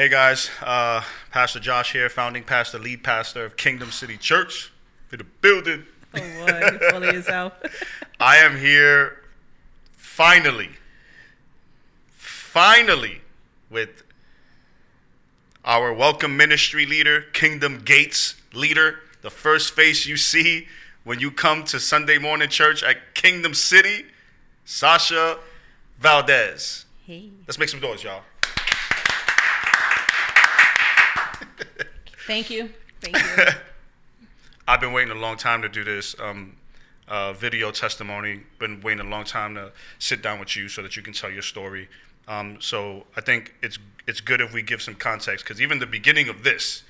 Hey guys, uh, Pastor Josh here, founding pastor, lead pastor of Kingdom City Church in the building. Oh boy, you yourself. I am here finally, finally with our welcome ministry leader, Kingdom Gates leader, the first face you see when you come to Sunday morning church at Kingdom City, Sasha Valdez. Hey. Let's make some noise, y'all. Thank you. Thank you. I've been waiting a long time to do this um, uh, video testimony. Been waiting a long time to sit down with you so that you can tell your story. Um, so I think it's it's good if we give some context because even the beginning of this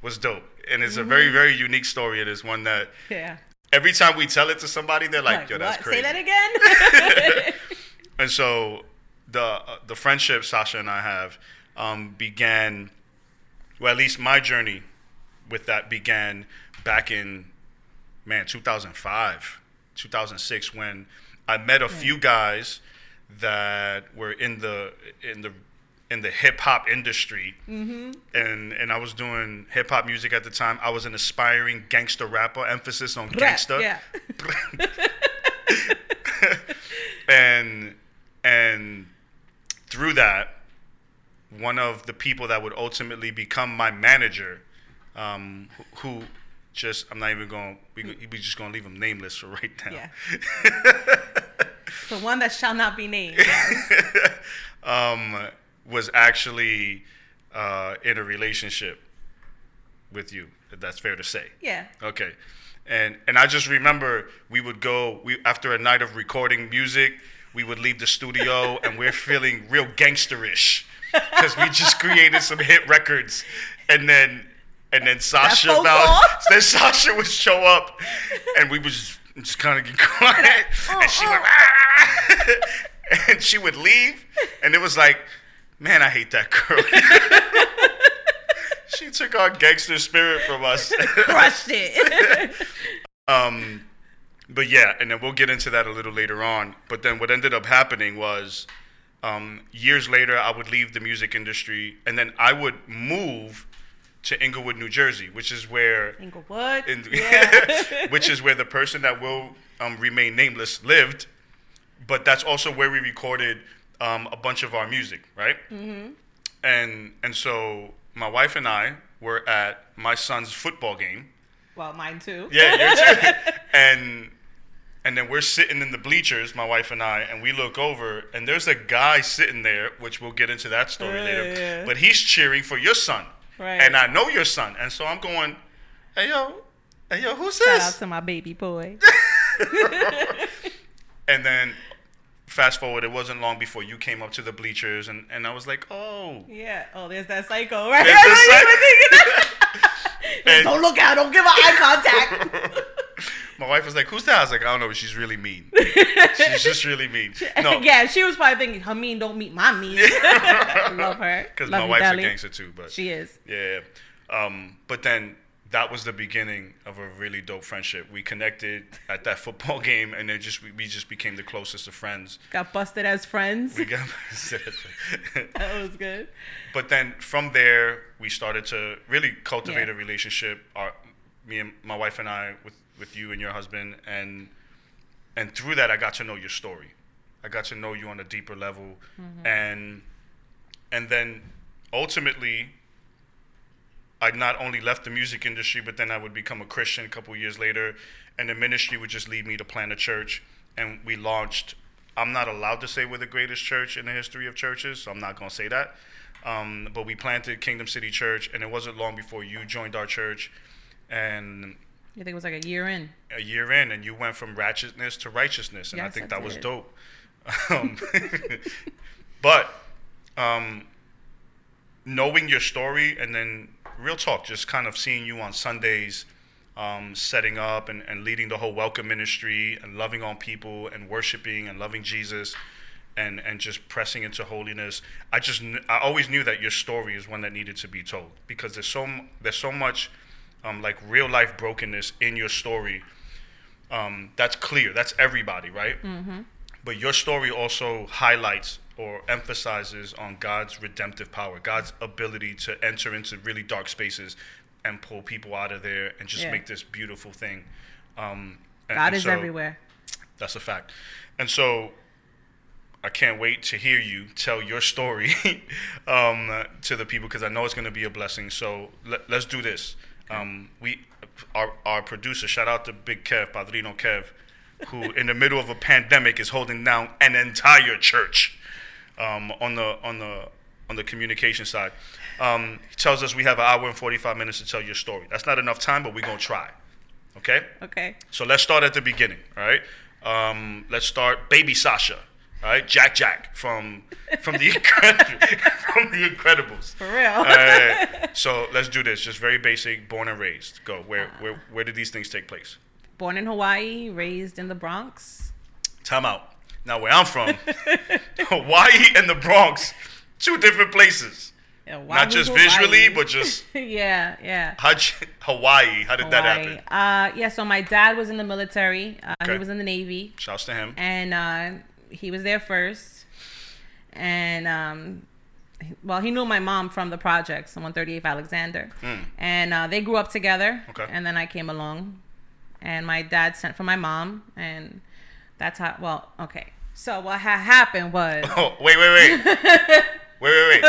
was dope, and it's a very very unique story. It is one that Yeah. every time we tell it to somebody, they're like, "Yo, that's what? crazy." Say that again. And so the uh, the friendship Sasha and I have um, began, well, at least my journey with that began back in man 2005, 2006 when I met a few guys that were in the in the in the hip hop industry, mm-hmm. and and I was doing hip hop music at the time. I was an aspiring gangster rapper, emphasis on gangster Yeah. and and through that, one of the people that would ultimately become my manager, um, who, just I'm not even going. We we just gonna leave him nameless for right now. Yeah. The one that shall not be named. um, was actually uh, in a relationship with you. If that's fair to say. Yeah. Okay. And and I just remember we would go we after a night of recording music, we would leave the studio and we're feeling real gangsterish because we just created some hit records, and then and then Sasha phone then Sasha would show up, and we would just, just kind of get quiet, and she would and she would leave, and it was like, man, I hate that girl. she took our gangster spirit from us. Crushed it. Um, but yeah, and then we'll get into that a little later on. But then what ended up happening was, um, years later, I would leave the music industry, and then I would move to Englewood, New Jersey, which is where, Englewood. in, yeah. which is where the person that will um, remain nameless lived. But that's also where we recorded um, a bunch of our music, right? Mm-hmm. And and so my wife and I were at my son's football game. well, mine too. Yeah, you're too. and and then we're sitting in the bleachers, my wife and I, and we look over, and there's a guy sitting there, which we'll get into that story later. yeah. But he's cheering for your son, Right. and I know your son, and so I'm going, hey yo, hey yo, who's Shout out this? to my baby boy. And then fast forward, it wasn't long before you came up to the bleachers, and and I was like, oh. Yeah. Oh, there's that psycho, right? There's the wasn't psycho. even thinking that. And- don't look out. Don't give her eye contact. My wife was like, "Who's that?" I was like, "I don't know, but she's really mean. she's just really mean." No, yeah, she was probably thinking her mean don't meet my mean. I love her. because my wife's Deli. a gangster too. But She is. Yeah. Um, but then that was the beginning of a really dope friendship. We connected at that football game, and it just we, we just became the closest of friends. Got busted as friends. We got, that was good. but then from there, we started to really cultivate Yeah. a relationship. Our, me and my wife and I, with with you and your husband, and and through that, I got to know your story. I got to know you on a deeper level, and and then ultimately I not only left the music industry, but then I would become a Christian a couple years later, and the ministry would just lead me to plant a church, and we launched. I'm not allowed to say we're the greatest church in the history of churches, so I'm not gonna say that. Um, but we planted Kingdom City Church, and it wasn't long before you joined our church, and You think it was like a year in? a year in, and you went from ratchetness to righteousness, and I think I that was dope. Um, but um, knowing your story, and then real talk, just kind of seeing you on Sundays, um, setting up and, and leading the whole welcome ministry, and loving on people, and worshiping and loving Jesus. And, and just pressing into holiness. I just I always knew that your story is one that needed to be told because there's so there's so much um, like real life brokenness in your story um, that's clear. That's everybody, right? Mm-hmm. But your story also highlights or emphasizes on God's redemptive power, God's ability to enter into really dark spaces and pull people out of there and just Yeah. make this beautiful thing. Um, and- God and is so- everywhere. That's a fact. And so I can't wait to hear you tell your story um, to the people because I know it's going to be a blessing. So let, let's do this. Um, we, our, our producer, shout out to Big Kev, Padrino Kev, who in the middle of a pandemic is holding down an entire church um, on the on the on the communication side. Um, he tells us we have an hour and 45 minutes to tell your story. That's not enough time, but we're going to try. Okay? Okay. So let's start at the beginning, all right? Um, let's start baby Sasha, right? Jack Jack from from the from the Incredibles. For real. Right. So let's do this. Just very basic. Born and raised. Go. Where where where did these things take place? Born in Hawaii, raised in the Bronx. Time out. Now where I'm from, Hawaii and the Bronx, two different places. Yeah, Not just Hawaii. visually, but just yeah, yeah. how Hawaii. How did that happen? Uh, yeah, so my dad was in the military. Uh, Okay. He was in the Navy, Shouts to him. and uh, he was there first. And um, well, he knew my mom from the projects, 138 Alexander, Mm. and uh, they grew up together. Okay. And then I came along, and my dad sent for my mom, and that's how. Well, okay. So what had happened was. Oh wait wait wait wait wait wait.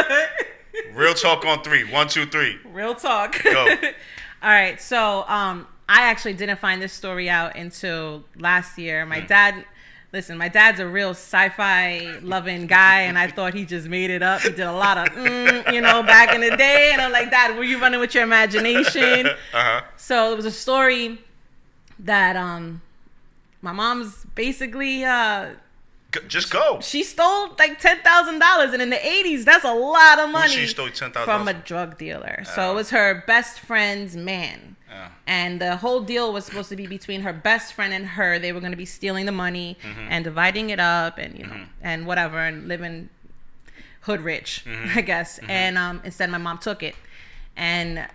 Real talk on three. One two three. Real talk. Go. All right. So, um, I actually didn't find this story out until last year. Mm. My dad, listen, my dad's a real sci-fi loving guy, and I thought he just made it up. He did a lot of, mm, you know, back in the day, and I'm like, Dad, were you running with your imagination? Uh huh. So it was a story that um, my mom's basically uh, Just go. she stole like ten thousand dollars, and in the eighties, that's a lot of money. she stole $10,000 from a drug dealer. So it was her best friend's man, and the whole deal was supposed to be between her best friend and her. They were going to be stealing the money Mm-hmm. and dividing it up, and you know, and whatever, and living hood rich, Mm-hmm. I guess. And um, instead, my mom took it, and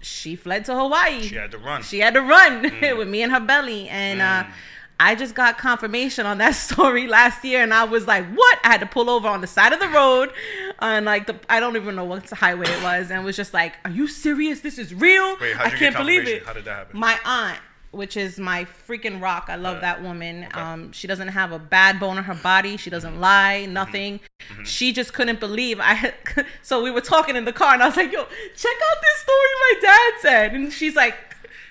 she fled to Hawaii. She had to run. She had to run Mm. with me in her belly. And uh, I just got confirmation on that story last year. And I was like, what? I had to pull over on the side of the road on like the, I don't even know what highway it was. And was just like, are you serious? This is real? Wait, I can't believe it. How did that happen? My aunt, which is my freaking rock. I love Uh, that woman. okay. Um, she doesn't have a bad bone in her body. She doesn't lie, nothing. Mm-hmm. She just couldn't believe I had. So we were talking in the car, and I was like, "Yo, check out this story my dad said." And she's like,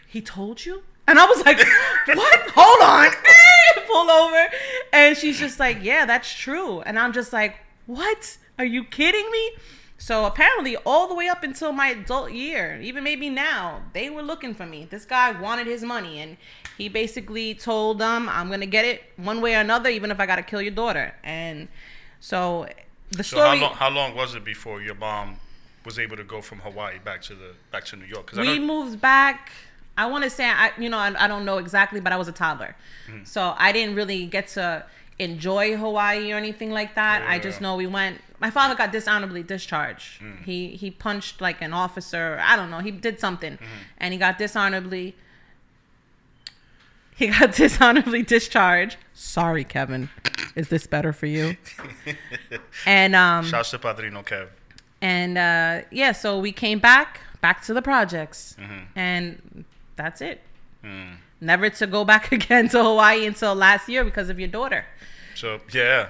"He told you?" And I was like, "What? Hold on." Pull over, and she's just like, "Yeah, that's true." And I'm just like, "What? Are you kidding me?" So apparently, all the way up until my adult year, even maybe now, they were looking for me. This guy wanted his money, and he basically told them, "I'm gonna get it one way or another, even if I gotta kill your daughter." And so the So how story long, how long was it before your mom was able to go from Hawaii back to the back to New York? Because we moved back. I want to say I, you know, I, I don't know exactly, but I was a toddler, Mm-hmm. so I didn't really get to enjoy Hawaii or anything like that. I just know we went. My father got dishonorably discharged. Mm. He he punched like an officer. I don't know. He did something, Mm-hmm. and he got dishonorably. He got dishonorably discharged. Sorry, Kevin. Is this better for you? and um shouts to Padrino Kev. and uh, yeah, so we came back, back to the projects, Mm-hmm. and that's it. Mm. Never to go back again to Hawaii until last year because of your daughter. So yeah,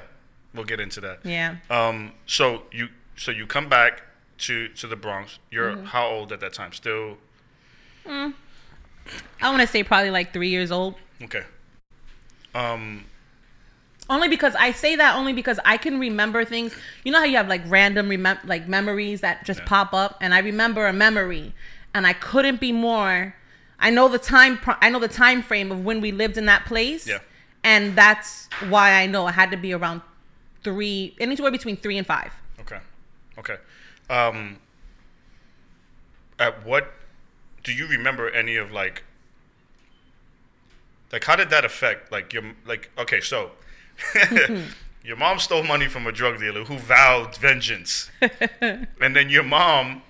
we'll get into that. Yeah, Um. So you so you come back to to the Bronx. You're Mm-hmm. how old at that time? Still I want to say probably like three years old. okay. Um. Only because I say that only because I can remember things. You know how you have like random remem- like memories that just Yeah. pop up, and I remember a memory, and I couldn't be more. I know the time. I know the time frame of when we lived in that place. Yeah. and that's why I know it had to be around three, anywhere between three and five. Okay. Okay. Um. At what do you remember any of like? Like, how did that affect like your like? Okay, so your mom stole money from a drug dealer who vowed vengeance, and then your mom,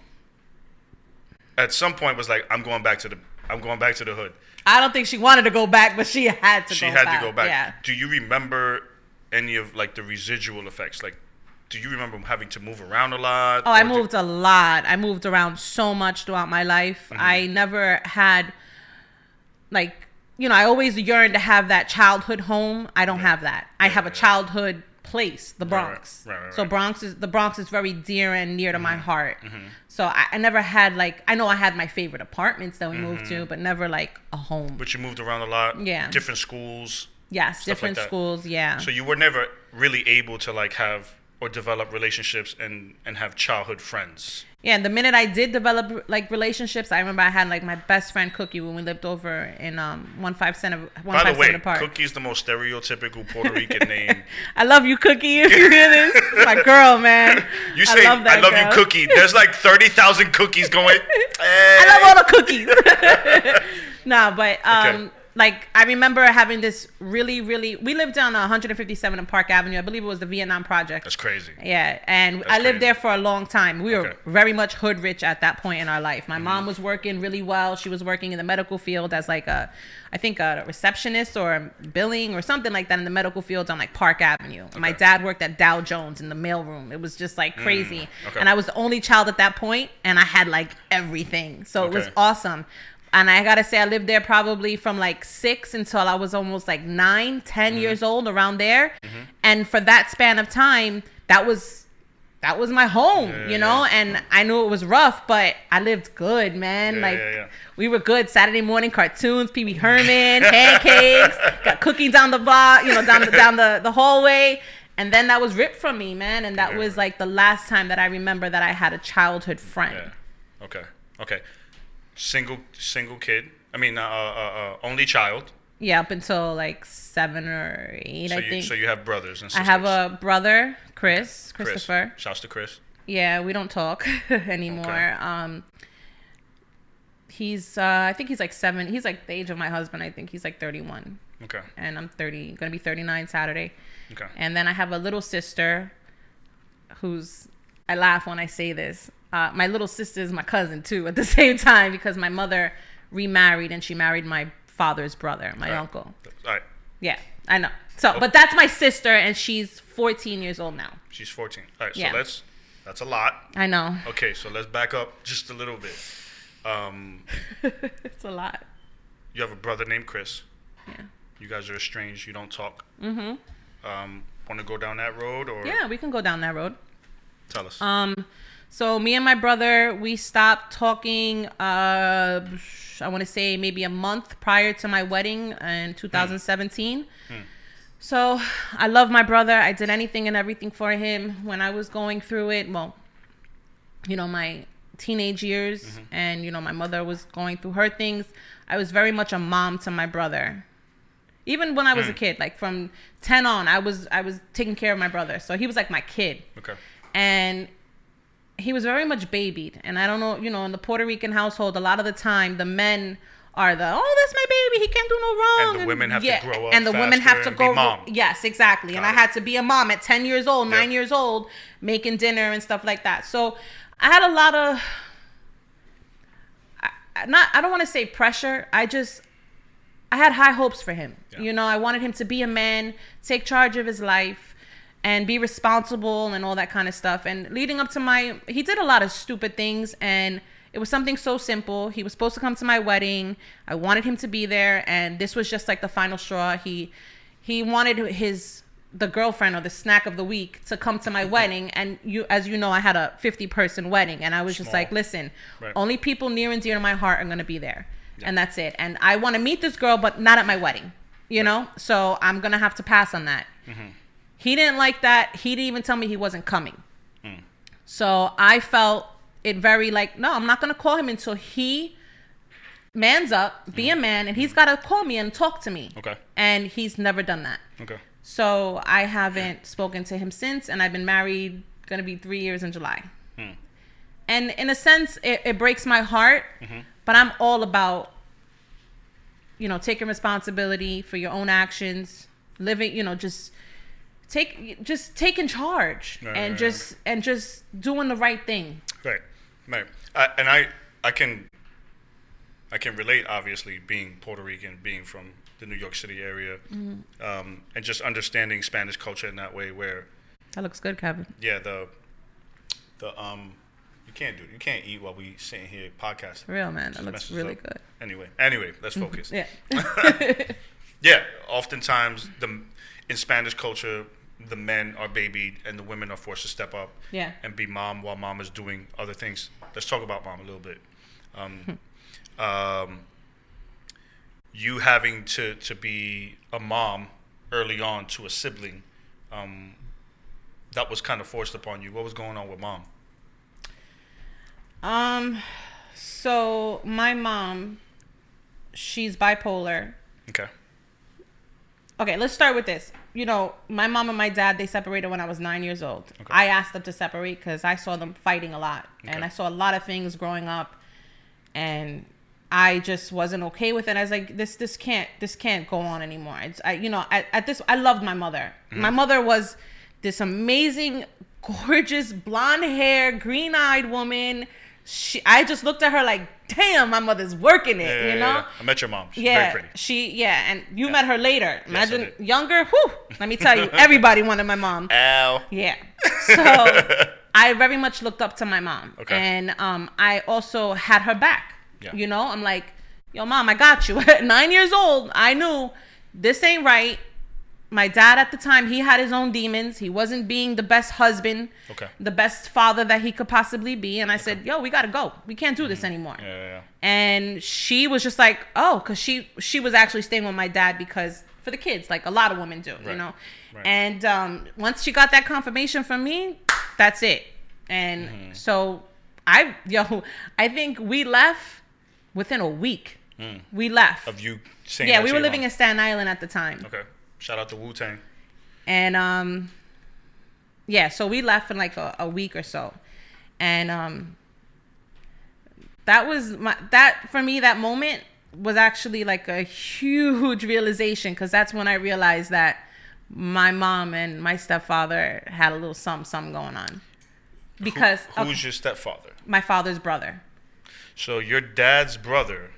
at some point, was like, "I'm going back to the I'm going back to the hood." I don't think she wanted to go back, but she had to. She go had back. to go back. Yeah. Do you remember any of like the residual effects? Like, do you remember having to move around a lot? Oh, I Or did- moved a lot. I moved around so much throughout my life. Mm-hmm. I never had like you know, I always yearned to have that childhood home. I don't have that. I have a childhood place, the Right, right. Bronx. Right, right, So. Bronx is the Bronx is very dear and near to my Mm-hmm. heart. So I, I never had like I know I had my favorite apartments that we moved Mm-hmm. to, but never like a home. But you moved around a lot. Yeah. Different schools. Yes, stuff like different schools. Yeah. So you were never really able to like have or develop relationships and and have childhood friends. Yeah, and the minute I did develop like relationships, I remember I had like my best friend Cookie when we lived over in um one five center one By five the way, park. Cookie's the most stereotypical Puerto Rican name. I love you, Cookie. If you hear this, my girl, man. You say I love, that you. Cookie. There's like thirty thousand cookies going. I love all the cookies. nah, but um, Okay. Like I remember having this really, really. We lived down 157 in Park Avenue. I believe it was the Vietnam Project. That's crazy. Yeah, and That's I lived crazy. there for a long time. We were Okay. very much hood rich at that point in our life. My Mm-hmm. mom was working really well. She was working in the medical field as like a, I think a receptionist or billing or something like that in the medical field on like Park Avenue. My dad worked at Dow Jones in the mailroom. It was just like crazy. Mm, okay. And I was the only child at that point, and I had like everything. So it was awesome. And I gotta say, I lived there probably from like six until I was almost like nine, 10 Mm-hmm. years old, around there. And for that span of time, that was that was my home, Yeah, you know. yeah. And I knew it was rough, but I lived good, man. Yeah, like we were good. Saturday morning cartoons, Pee Wee Herman, pancakes, got cookies down the block, you know, down the down the, the hallway. And then that was ripped from me, man. And that was like the last time that I remember that I had a childhood friend. Okay. Okay. Single single kid. I mean, uh, uh, uh, only child. Yeah, up until like seven or eight, So I you think. so you have brothers and sisters. I have a brother, Chris, Chris. Christopher. Shouts to Chris. Yeah, we don't talk anymore. Okay. Um, he's uh, I think he's like seven. He's like the age of my husband. I think he's like thirty-one, Okay. and I'm thirty. Gonna be thirty-nine Saturday. Okay. And then I have a little sister, who's I laugh when I say this. Uh, my little sister is my cousin too at the same time because my mother remarried and she married my father's brother, my Right. uncle. All right. Yeah, I know. So, but that's my sister, and she's 14 years old now. She's 14. All right. So Yeah. let's. That's a lot. I know. Okay. So let's back up just a little bit. Um, it's a lot. you have a brother named Chris. Yeah. You guys are estranged. You don't talk. Mm-hmm. Um, Want to go down that road or Yeah, we can go down that road. tell us? Um, so me and my brother, we stopped talking. Uh, I want to say maybe a month prior to my wedding in hmm. 2017. Hmm. So I love my brother. I did anything and everything for him when I was going through it. Well, you know, my teenage years, mm-hmm. and you know, my mother was going through her things. I was very much a mom to my brother. Even when I was a hmm. kid, like from 10 on, I was I was taking care of my brother. So he was like my kid okay. and he was very much babied and i don't know you know in the puerto rican household a lot of the time the men are the oh that's my baby he can't do no wrong And the women have to grow up and the women have to go mom. yes exactly and Got i had to be a mom at 10 years old 9 Yeah. years old making dinner and stuff like that so i had a lot of I- I- not i don't want to say pressure i just I had high hopes for him. Yeah. You know, I wanted him to be a man, take charge of his life, and be responsible and all that kind of stuff. And leading up to my, he did a lot of stupid things, and it was something so simple. He was supposed to come to my wedding. I wanted him to be there, and this was just like the final straw. He, he wanted his the girlfriend or the snack of the week to come to my wedding and you as you know I had a 50 person wedding and I was just like listen Right. only people near and dear to my heart are going to be there and that's it and I want to meet this girl but not at my wedding you know so I'm going to have to pass on that Mm-hmm. He didn't like that he didn't even tell me he wasn't coming Mm. so I felt it very like no I'm not going to call him until he mans up be a man and he's got to call me and talk to me. Okay. and he's never done that Okay. so I haven't spoken to him since, and I've been married, gonna be three years in July. Hmm. And in a sense, it, it breaks my heart, Mm-hmm. but I'm all about, you know, taking responsibility for your own actions, living, you know, just take, just taking charge, Right, and right, just and just doing the right thing. Right. Right. I, and I I can I can relate obviously being Puerto Rican, being from the New York City area, Mm-hmm. um, and just understanding Spanish culture in that way. Where That looks good, Kevin. yeah, the the um, you can't do it. You can't eat while we sitting here podcasting. For real, man. That looks really up. good. Anyway, anyway, let's focus. Yeah. Yeah, oftentimes the in Spanish culture, the men are babied and the women are forced to step up Yeah. and be mom while mom is doing other things. Let's talk about mom a little bit. Um, um, you having to, to be a mom early on to a sibling, um, that was kind of forced upon you. What was going on with mom? Um, so my mom, she's bipolar. Okay. Okay, let's start with this. You know, my mom and my dad they separated when I was nine years old. Okay. I asked them to separate because I saw them fighting a lot, and I saw a lot of things growing up, and I just wasn't okay with it. I was like, this this can't this can't go on anymore. It's I you know at, at this I loved my mother. Mm-hmm. My mother was this amazing, gorgeous, blonde hair, green eyed woman. She I just looked at her like, damn, my mother's working it. Yeah, you yeah, know. yeah. I met your mom. She's Yeah, very pretty. she yeah, and you met her later. Imagine did. younger. Whew, let me tell you, everybody wanted my mom. Ow. Yeah, so I very much looked up to my mom, Okay. and um, I also had her back. Yeah. You know, I'm like, yo, mom, I got you. At nine years old, I knew this ain't right. My dad at the time, he had his own demons. He wasn't being the best husband, Okay. the best father that he could possibly be. And I said, yo, we gotta go. We can't do this anymore Mm-hmm. Yeah, yeah, yeah. and she was just like oh because she she was actually staying with my dad because for the kids like a lot of women do you know Right. and um, once she got that confirmation from me that's it and Mm-hmm. so i yo i think we left within a week we left Mm. Of you saying yeah we were living mom. in staten island at the time Okay. Shout out to Wu Tang. and um yeah so we left in like a, a week or so and um that was my that for me that moment was actually like a huge realization because that's when i realized that my mom and my stepfather had a little something something going on because Who, who's your stepfather? my father's brother So your dad's brother,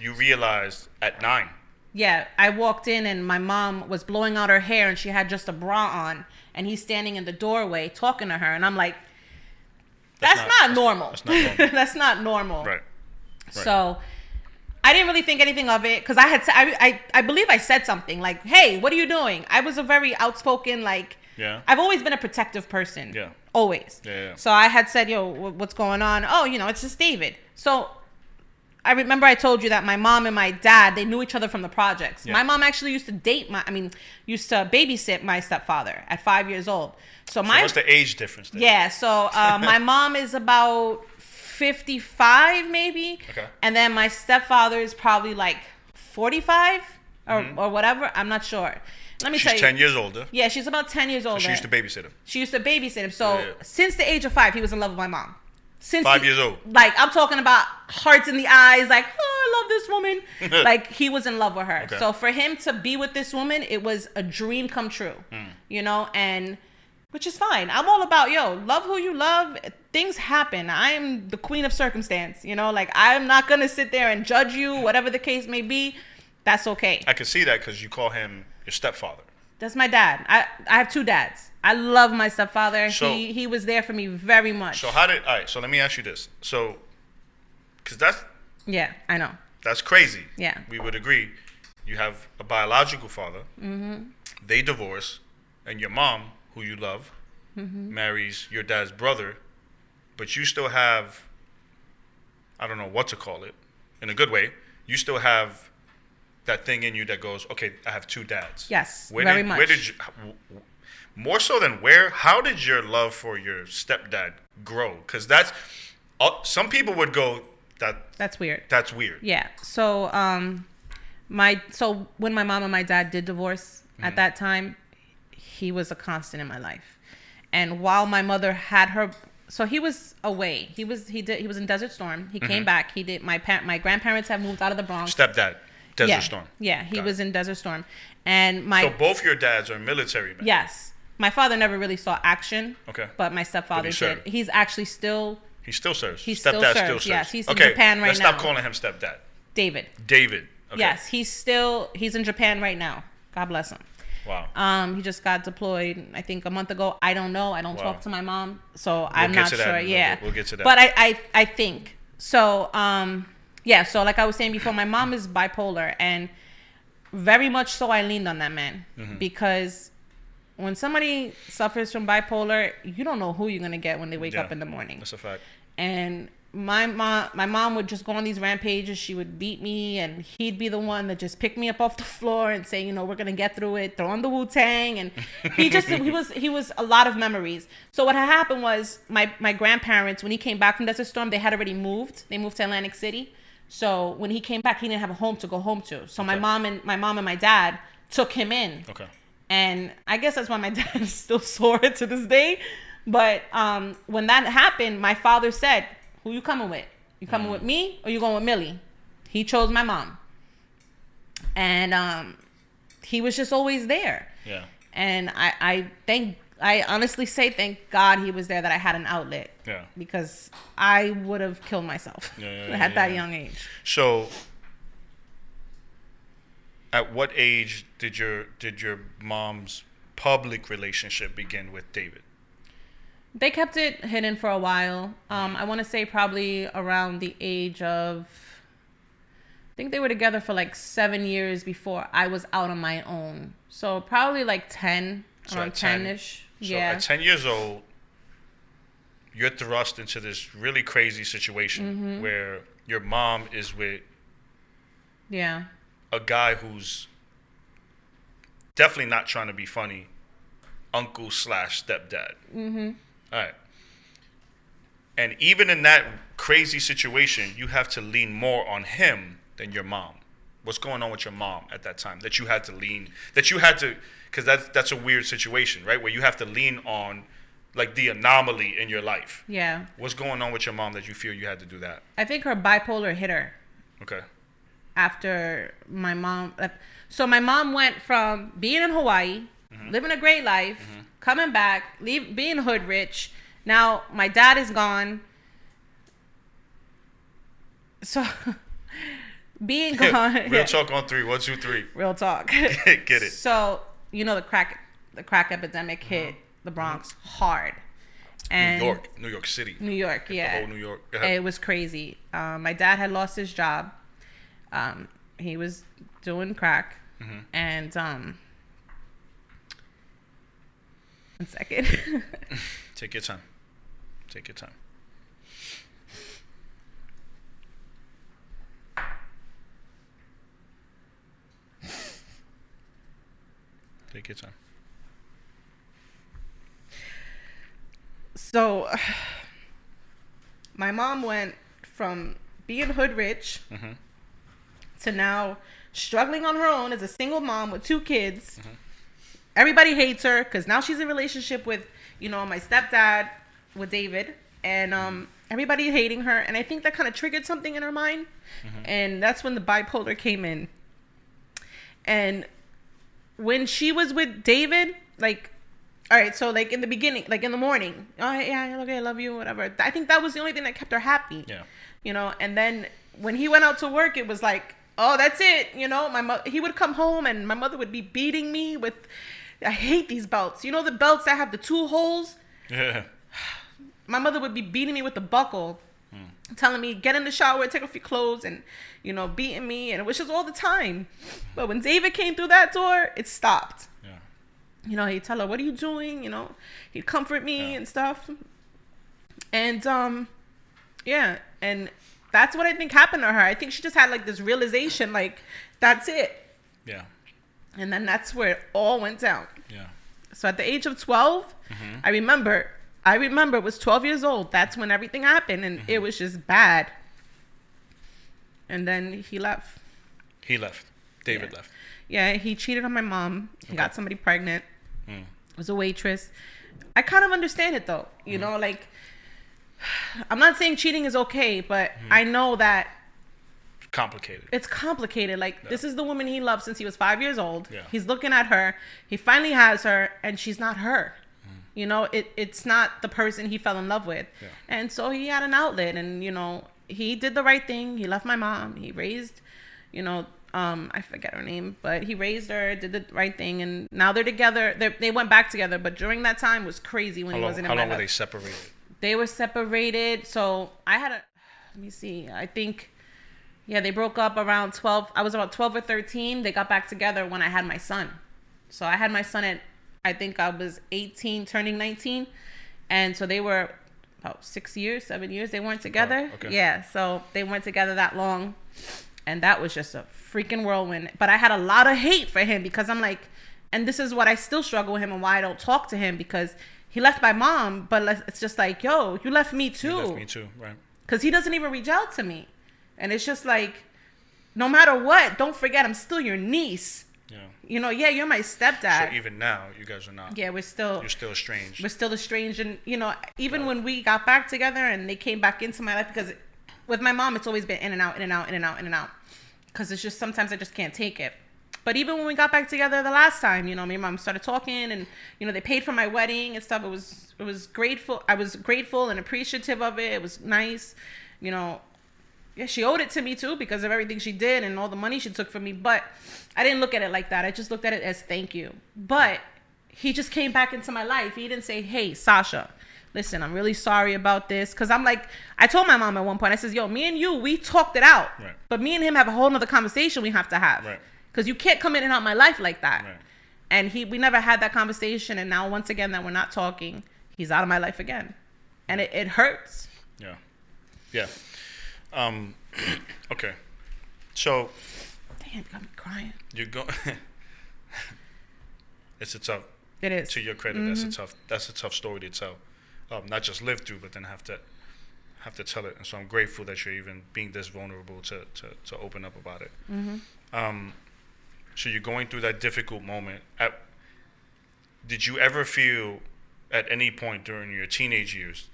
you realized at nine. Yeah, I walked in and my mom was blowing out her hair and she had just a bra on and he's standing in the doorway talking to her and I'm like that's, That's not, not- normal. that's not normal. That's not normal. Right. So I didn't really think anything of it because I had I, I I believe I said something like, "Hey, what are you doing?" I was a very outspoken like Yeah. I've always been a protective person. Yeah. Always. Yeah, yeah. So I had said, "Yo, what's going on?" Oh, you know, it's just David. So I remember I told you that my mom and my dad they knew each other from the projects. Yeah. My mom actually used to date my I mean used to babysit my stepfather at five years old. So So my what's the age difference yeah. So uh, my mom is about fifty five maybe, Okay. and then my stepfather is probably like forty five or or whatever. I'm not sure. Let me Mm-hmm. She's tell you. 10 years older. Yeah, she's about ten years older. She used to babysit him. She used to babysit him. So Yeah, yeah. since the age of five, he was in love with my mom. Since Five he- years old. Like I'm talking about hearts in the eyes. Like oh, I love this woman. like he was in love with her. Okay. So for him to be with this woman, it was a dream come true. Hmm. You know, and which is fine. I'm all about yo, love who you love. Things happen. I am the queen of circumstance. You know, like I'm not gonna sit there and judge you, whatever the case may be. That's okay. I can see that because you call him your stepfather. That's my dad. I I have two dads. I love my stepfather. So- he he was there for me very much. So how did? All right. So let me ask you this. So, because that's yeah, I know. that's crazy. Yeah. We would agree. You have a biological father. Mm-hmm. They divorce, and your mom, who you love, Mm-hmm. marries your dad's brother, but you still have. I don't know what to call it, in a good way. You still have that thing in you that goes, okay, I have two dads. Yes, Where very did, much. Where did you, more so than where? How did your love for your stepdad grow? Because that's uh, some people would go that That's weird. that's weird. Yeah. So um my so when my mom and my dad did divorce Mm-hmm. at that time, he was a constant in my life. And while my mother had her so he was away. He was he did he was in Desert Storm. He Mm-hmm. came back. He did my pa- my grandparents have moved out of the Bronx. Stepdad, Desert yeah. Storm. Yeah, he Got was it. in Desert Storm. And my So both your dads are military men. Yes. My father never really saw action. Okay. But my stepfather But he did. He's actually still He still serves. He still Stepdad serves, yes. He's in Japan right now. let's stop calling him stepdad. David. David. Okay. Yes, he's still he's in Japan right now. God bless him. Wow. Um, he just got deployed, I think, a month ago. I don't know. I don't Wow. talk to my mom, so I'm get not sure. in a little Yeah. We'll get to that. But I, I, I think so. Um, yeah. So like I was saying before, my mom is bipolar, and very much so. I leaned on that man Mm-hmm. because when somebody suffers from bipolar, you don't know who you're gonna get when they wake Yeah. up in the morning That's a fact. and my mom my mom would just go on these rampages she would beat me and he'd be the one that just picked me up off the floor and say you know we're gonna get through it throw on the wu-tang and he just he was he was a lot of memories so what had happened was my my grandparents when he came back from desert storm they had already moved they moved to atlantic city so when he came back he didn't have a home to go home to so my mom and my mom and my dad took him in Okay. and I guess that's why my dad is still sore to this day. But um, when that happened, my father said, "Who you coming with? You coming Mm. with me or you going with Millie?" He chose my mom, and um, he was just always there. Yeah. And I, I thank, I honestly say thank God he was there that I had an outlet Yeah. because I would have killed myself Yeah, yeah, at that young age. So, at what age did your did your mom's public relationship begin with David? They kept it hidden for a while. Um, I want to say probably around the age of. I think they were together for like seven years before I was out on my own. So probably like ten, So around at 10 ten ish. So yeah. at ten years old, you're thrust into this really crazy situation Mm-hmm. where your mom is with yeah. a guy who's definitely not trying to be funny, uncle slash stepdad. Mm-hmm. All right. And even in that crazy situation, you have to lean more on him than your mom. What's going on with your mom at that time that you had to lean, that you had to, because that's that's a weird situation, right? Where you have to lean on, like the anomaly in your life. Yeah. What's going on with your mom that you feel you had to do that? I think her bipolar hit her. Okay. after my mom uh, so my mom went from being in hawaii Mm-hmm. living a great life coming back leave being hood rich now my dad is gone so being gone Real yeah, talk on three. One, two, three. real talk Get it. so you know the crack the crack epidemic hit the bronx hard and New York, New York City. new york The yeah whole New York. it was crazy. Um, my dad had lost his job. Um, he was doing crack, Mm-hmm. and um, one second. Take your time. Take your time. Take your time. so, my mom went from being hood rich Mm-hmm. to now struggling on her own as a single mom with two kids. Mm-hmm. Everybody hates her because now she's in a relationship with, you know, my stepdad, with David, and um, everybody hating her. And I think that kind of triggered something in her mind, Mm-hmm. and that's when the bipolar came in. And when she was with David, like, all right, so like in the beginning, like in the morning, oh yeah, okay, I love you, whatever. I think that was the only thing that kept her happy Yeah. you know and then when he went out to work it was like oh that's it you know my mo- he would come home and my mother would be beating me with i hate these belts you know the belts that have the two holes Yeah. my mother would be beating me with the buckle telling me get in the shower take off your clothes and you know beating me and it was just all the time but when david came through that door it stopped Yeah. you know he'd tell her what are you doing you know he'd comfort me Yeah. and stuff and um yeah and that's what i think happened to her i think she just had like this realization like that's it Yeah. and then that's where it all went down Yeah. so at the age of 12 Mm-hmm. i remember i remember it was 12 years old that's when everything happened and Mm-hmm. it was just bad and then he left He left. David Yeah. left. yeah he cheated on my mom he got somebody pregnant Mm. was a waitress. I kind of understand it though. You Mm-hmm. know, like I'm not saying cheating is okay, but Mm-hmm. I know that Complicated. it's complicated. Like this is the woman he loved since he was five years old. Yeah. He's looking at her. He finally has her, and she's not her. You know, it it's not the person he fell in love with, Yeah. and so he had an outlet, and you know he did the right thing. He left my mom. He raised, you know, Um, I forget her name, but he raised her, did the right thing, and now they're together. They they went back together, but during that time was crazy when How he long, wasn't how in long were life. they separated? They were separated. So I had a, let me see. I think, yeah, they broke up around 12. I was about 12 or 13. They got back together when I had my son. So I had my son at, I think I was 18, turning 19. And so they were about six years, seven years. They weren't together. okay. Yeah. So they weren't together that long. And that was just a freaking whirlwind. But I had a lot of hate for him because I'm like, and this is what I still struggle with him and why I don't talk to him because he left my mom, but it's just like, yo, you left me You too. left me too, right? Because he doesn't even reach out to me. And it's just like, no matter what, don't forget, I'm still your niece. You know, yeah, you're my stepdad. So even now, you guys are not. yeah, we're still You're still estranged. we're still estranged and you know even when we got back together and they came back into my life because with my mom it's always been in and out in and out in and out in and out because it's just sometimes i just can't take it but even when we got back together the last time you know me and mom started talking and you know they paid for my wedding and stuff it was it was grateful i was grateful and appreciative of it it was nice you know yeah, she owed it to me too because of everything she did and all the money she took from me. But I didn't look at it like that. I just looked at it as thank you. But he just came back into my life. He didn't say, "Hey, Sasha, listen, I'm really sorry about this." Because I'm like, I told my mom at one point, I says, "Yo, me and you, we talked it out, Right. but me and him have a whole nother conversation we have to have, Right. Because you can't come in and out my life like that." Right. And he, we never had that conversation. And now, once again, that we're not talking, he's out of my life again, and it, it hurts. Yeah. Yeah. Um, okay. So Damn, you got me crying. you go. it's a tough. It is. To your credit, that's a tough. That's a tough story to tell. Um, not just live through, but then have to have to tell it. And so I'm grateful that you're even being this vulnerable to to, to open up about it. Mhm. Um, so you're going through that difficult moment. At, did you ever feel at any point during your teenage years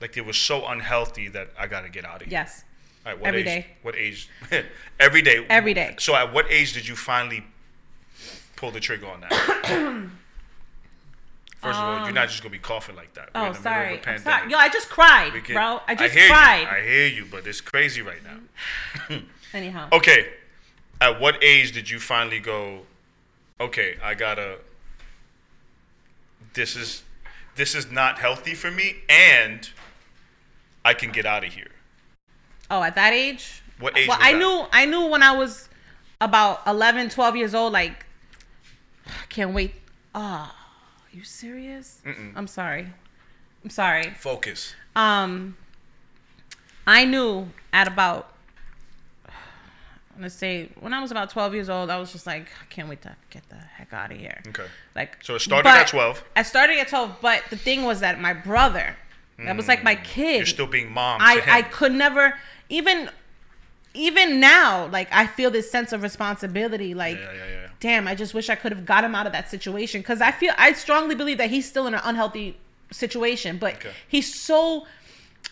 like it was so unhealthy that I got to get out of here? Yes. All right, what Every age, day. What age? every day. Every day. So at what age did you finally pull the trigger on that? First of all, you're not just gonna be coughing like that. We're Um, Oh, in the middle of a sorry. Sorry. Yo, I just cried, can- bro. I just hear cried. You. I hear you, but it's crazy right now. Anyhow. Okay, at what age did you finally go? Okay, I gotta. This is, this is not healthy for me, and I can get out of here. Oh, at that age? What age Well, I that? knew I knew when I was about 11, 12 years old like I can't wait. Ah, are you serious? I'm sorry. I'm sorry. Focus. Um I knew at about let's say when I was about 12 years old, I was just like, I can't wait to get the heck out of here. Okay. Like So it started at 12. I started at 12, but the thing was that my brother, that was like my kid. Mm. You're still being mom to I, him. I could never even even now like I feel this sense of responsibility like Yeah, yeah, yeah. damn I just wish I could have got him out of that situation cuz I feel I strongly believe that he's still in an unhealthy situation but Okay. he's so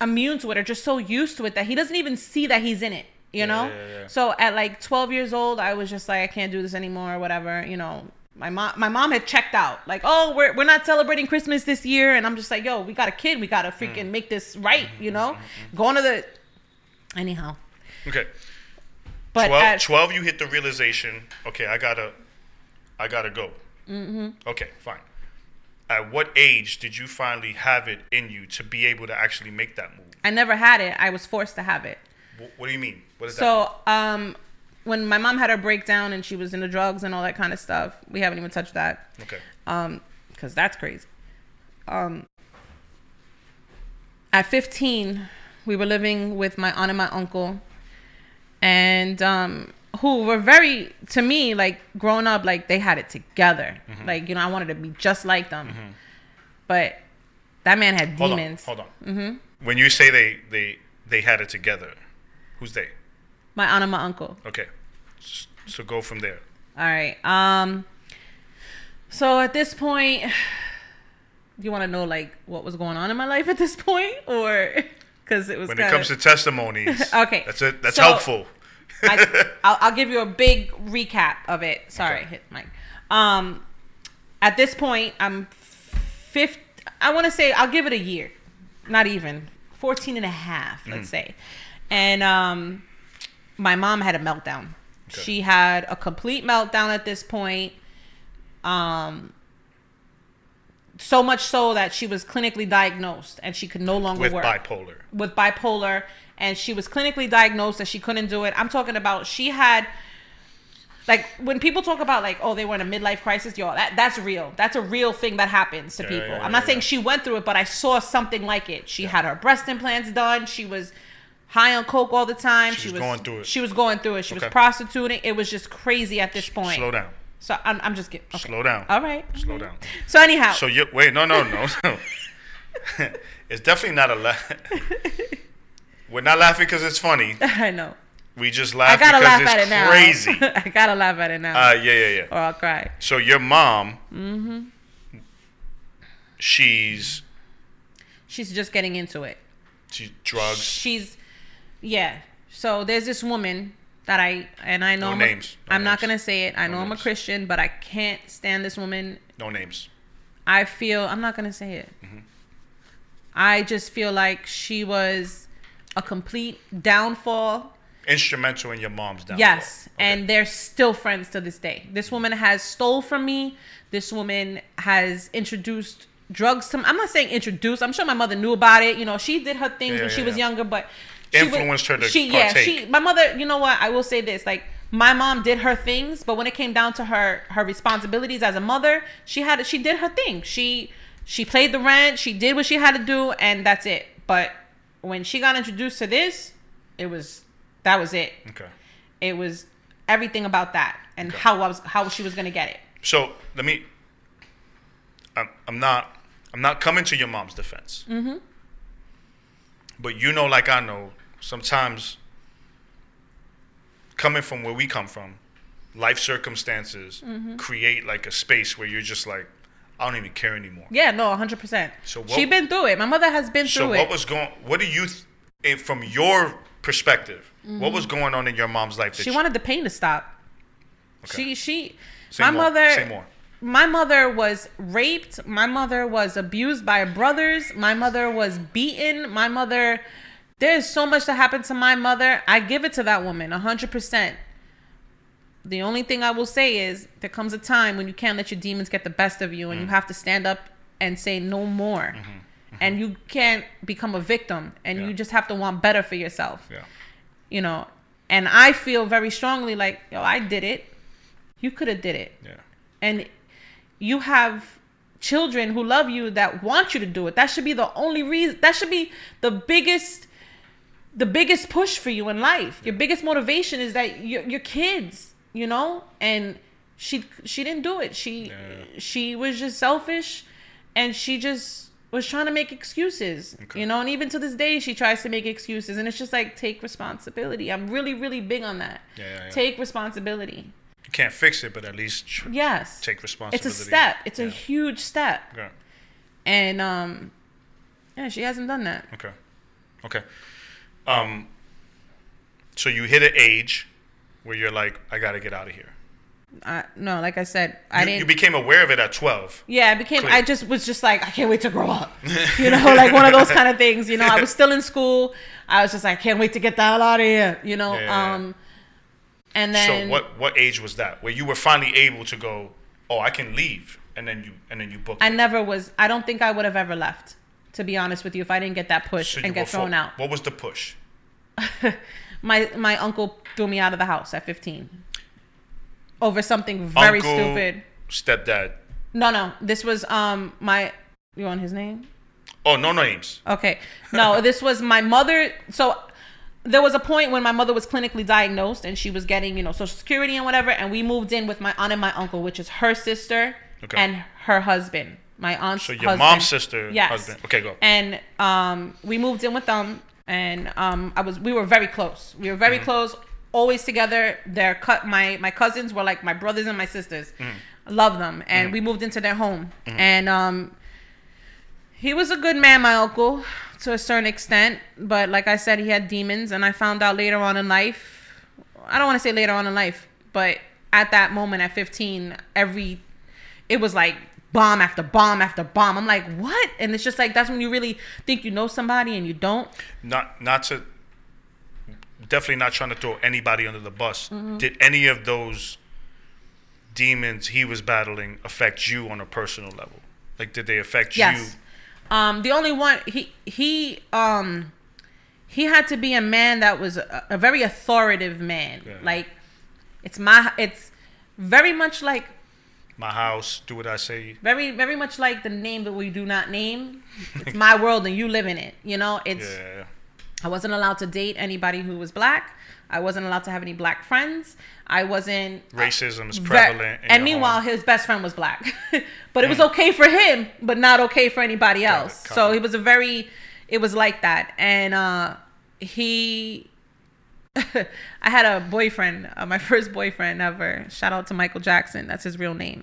immune to it or just so used to it that he doesn't even see that he's in it you know so at like 12 years old I was just like I can't do this anymore or whatever you know my mom my mom had checked out like oh we're, we're not celebrating christmas this year and i'm just like yo we got a kid we gotta Mm. freaking make this right Mm-hmm, you know going to the anyhow Okay. but 12, at, 12 you hit the realization, okay, I gotta, I gotta go. Mm-hmm. Okay, fine. At what age did you finally have it in you to be able to actually make that move? i never had it i was forced to have it What do you mean? What is that? so um when my mom had her breakdown and she was into drugs and all that kind of stuff we haven't even touched that Okay. um because that's crazy um at 15 we were living with my aunt and my uncle and um who were very to me like growing up like they had it together Mm-hmm. like you know i wanted to be just like them but that man had Hold demons on. Hold on. Mm-hmm. When you say they they they had it together, who's they? My aunt and my uncle Okay. So go from there. All right. Um. So at this point, do you want to know like what was going on in my life at this point, or because it was When it kinda, comes to testimonies, Okay, that's it. That's so- helpful. I, I'll, I'll give you a big recap of it. Sorry, Okay. hit mic. Um, at this point, I'm fifth. I want to say I'll give it a year, not even 14 and a half, let's Mm. say. And um, my mom had a meltdown. She had a complete meltdown at this point. Um, so much so that she was clinically diagnosed and she could no longer work. with work bipolar. with bipolar and she was clinically diagnosed that she couldn't do it. I'm talking about she had like when people talk about like oh they were in a midlife crisis, yo, that that's real. That's a real thing that happens to Yeah, people. yeah, I'm not yeah, saying she went through it, but I saw something like it. She had her breast implants done. She was high on coke all the time. She She, was was going through it. She was going through it. She was prostituting. It was just crazy at this point. Slow down. So I'm, I'm just getting okay. Slow down. All right. Slow down. So anyhow, So you wait, no, no, no, it's definitely not a laugh. We're not laughing because it's funny. I know. We just laugh. I gotta laugh at it now. crazy. I gotta laugh at it now, Uh, yeah, yeah, yeah. or I'll cry. So your mom, Mm-hmm. she's She's just getting into it. she drugs. She's, yeah. So there's this woman that I and I know No I'm, names. No I'm not gonna say it. I No know I'm a. Christian, but I can't stand this woman. No names. I feel I'm not gonna say it. Mm-hmm. I just feel like she was a complete downfall. Instrumental in your mom's downfall. Yes, Okay. and they're still friends to this day. This woman has stole from me. This woman has introduced drugs to. I'm not saying introduced. I'm sure my mother knew about it. You know, she did her things Yeah, when she yeah, was yeah. younger, but Influenced her to She yeah, she my mother. You know what? I will say this: like my mom did her things, but when it came down to her her responsibilities as a mother, she had she did her thing. She she played the rent. She did what she had to do, and that's it. But when she got introduced to this, it was that was it Okay. it was everything about that and Okay. how I was how she was gonna get it. So let me. I'm, I'm not. I'm not coming to your mom's defense. Mm-hmm. But you know, like I know, sometimes coming from where we come from, life circumstances Mm-hmm. create like a space where you're just like, I don't even care anymore. Yeah, no, hundred percent. So what- she been through it. My mother has been So through it. So what was going? What do you, th- from your perspective, what was going on in your mom's life? That Mm-hmm. she wanted the pain to stop. Okay. She she Say my more. mother Say more. my mother was raped. My mother was abused by brothers. My mother was beaten. My mother there's so much that happened to my mother. I give it to that woman, hundred percent. The only thing I will say is there comes a time when you can't let your demons get the best of you and Mm. you have to stand up and say no more. And you can't become a victim and Mm-hmm. Yeah. you just have to want better for yourself Yeah. you know and i feel very strongly like yo i did it you could have did it Yeah. and you have children who love you that want you to do it that should be the only reason that should be the biggest the biggest push for you in life your biggest motivation is that your, your kids you know and she she didn't do it she Yeah. she was just selfish and she just was trying to make excuses Okay. you know and even to this day she tries to make excuses and it's just like take responsibility i'm really really big on that Yeah, yeah, yeah. take responsibility You can't fix it, but at least tr- yes take responsibility. it's a step it's a huge step Okay. and um yeah she hasn't done that Okay. Okay. Um. So you hit an age where you're like, I got to get out of here. I, no like i said i You, didn't you became aware of it at 12. yeah i became Clear. i just was just like i can't wait to grow up you know like one of those kind of things you know i was still in school i was just like I can't wait to get the hell out of here you know yeah. um and then so what what age was that where you were finally able to go, oh, I can leave, and then you and then you booked. i it? never was i don't think i would have ever left to be honest with you if i didn't get that push So and get thrown fo- out What was the push? my my uncle threw me out of the house at 15 over something very Uncle, stupid Stepdad. no no this was um my you want his name Oh, no names. Okay. No, this was my mother. So there was a point when my mother was clinically diagnosed and she was getting, you know, social security and whatever. And we moved in with my aunt and my uncle, which is her sister Okay. and her husband. My aunt's So your husband. mom's sister, Yes. husband. Okay, go. And um, we moved in with them, and um, I was we were very close. We were very Mm-hmm. close, always together. Their cut my my cousins were like my brothers and my sisters. Mm-hmm. Love them, and we moved into their home, and um, he was a good man, my uncle, to a certain extent. But like I said, he had demons, and I found out later on in life. I don't want to say later on in life, but at that moment at 15, every it was like bomb after bomb after bomb. I'm like, what? And it's just like that's when you really think you know somebody and you don't. Not not to definitely not trying to throw anybody under the bus. Mm-hmm. Did any of those demons he was battling affect you on a personal level? Like, did they affect you? Yes. Um, the only one he he um he had to be a man that was a, a very authoritative man. Yeah. Like it's my it's very much like you? My house, do what I say. very very much like the name that we do not name. It's my world and you live in it. You know, it's Yeah. I wasn't allowed to date anybody who was black. I wasn't allowed to have any black friends. I wasn't Racism is prevalent. and meanwhile, home. his best friend was black, but it was okay for him, but not okay for anybody Got it, else. So it. he was a very, it was like that, and uh, he. I had a boyfriend, uh, my first boyfriend ever. Shout out to Michael Jackson. That's his real name,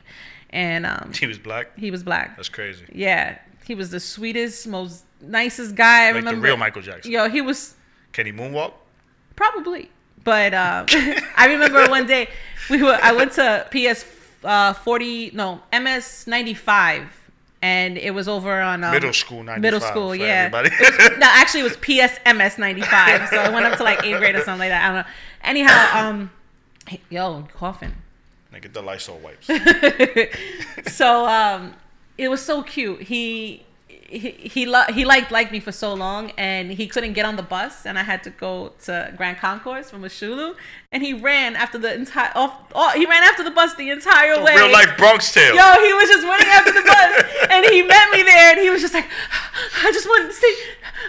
and um, he was black. he was black. That's crazy. Yeah, he was the sweetest, most nicest guy I Like the remember. real Michael Jackson. Yo, he was Can he moonwalk? Probably. But uh, I remember one day we were I went to PS uh, 40 no MS 95 and it was over on um, Middle school 95 Middle school, yeah. everybody. Was- no, actually it was PSMS 95. So I went up to like 8th grade or something like that. I don't know. Anyhow, um yo, coughing. Like get the Lysol wipes. so um, it was so cute. He he he, lo- he liked liked me for so long, and he couldn't get on the bus, and I had to go to Grand Concourse from Ashulu, and he ran after the entire off. Oh, he ran after the bus the entire way. Real life Bronx tale. Yo, he was just running after the bus, and he met me there, and he was just like, "I just wanted to say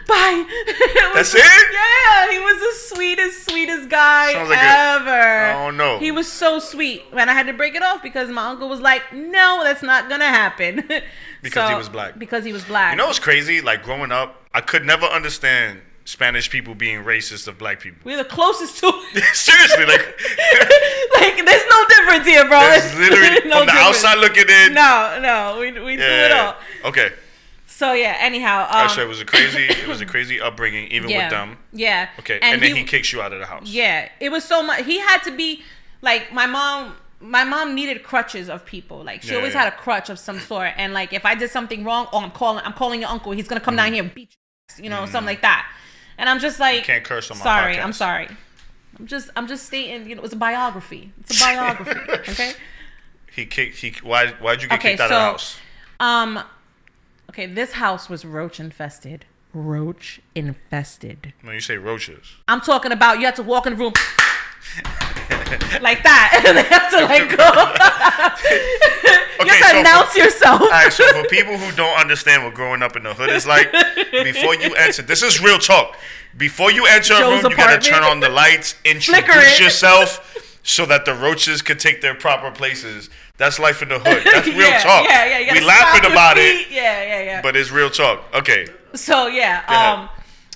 bye." It That's just- it? Yeah, he was the sweetest, sweetest guy Sounds like ever. Oh, no. He was so sweet, and I had to break it off because my uncle was like, "No, that's not gonna happen." Because he was black. Because he was black. You know what's crazy? Like growing up, I could never understand Spanish people being racist of black people. we're the closest to. Seriously, like like, there's no difference here, bro. there's literally no from the difference. outside looking in. No, no, we we do it all. Okay. So yeah. Anyhow, um, it was a crazy, it was a crazy upbringing, even yeah, with them. Yeah. Okay, and, then he, kicks you out of the house. Yeah, it was so much. He had to be like my mom. My mom needed crutches of people. Like she Yeah, always yeah. had a crutch of some sort. And like if I did something wrong, oh, I'm calling. I'm calling your uncle. He's gonna come down here and beat you. You know, something like that. And I'm just like, Mm. can't curse on my sorry. podcast. I'm sorry. I'm just. I'm just stating. You know, it's a biography. It's a biography. okay. He kicked. He why? Why'd you get Okay, kicked out so- of the house? Um. Okay, this house was roach infested. Roach infested. When you say roaches, I'm talking about you had to walk in the room like that. and they have to like go. you Okay, have to so for- announce yourself. All right, so for people who don't understand what growing up in the hood is like, before you enter, this is real talk. Before you enter a Joe's room, you gotta turn on the lights, introduce yourself, so that the roaches can take their proper places. That's life in the hood. That's real yeah, talk. Yeah, yeah. You we laughing about feet. it, Yeah, yeah, yeah. but it's real talk. Okay, so yeah, um,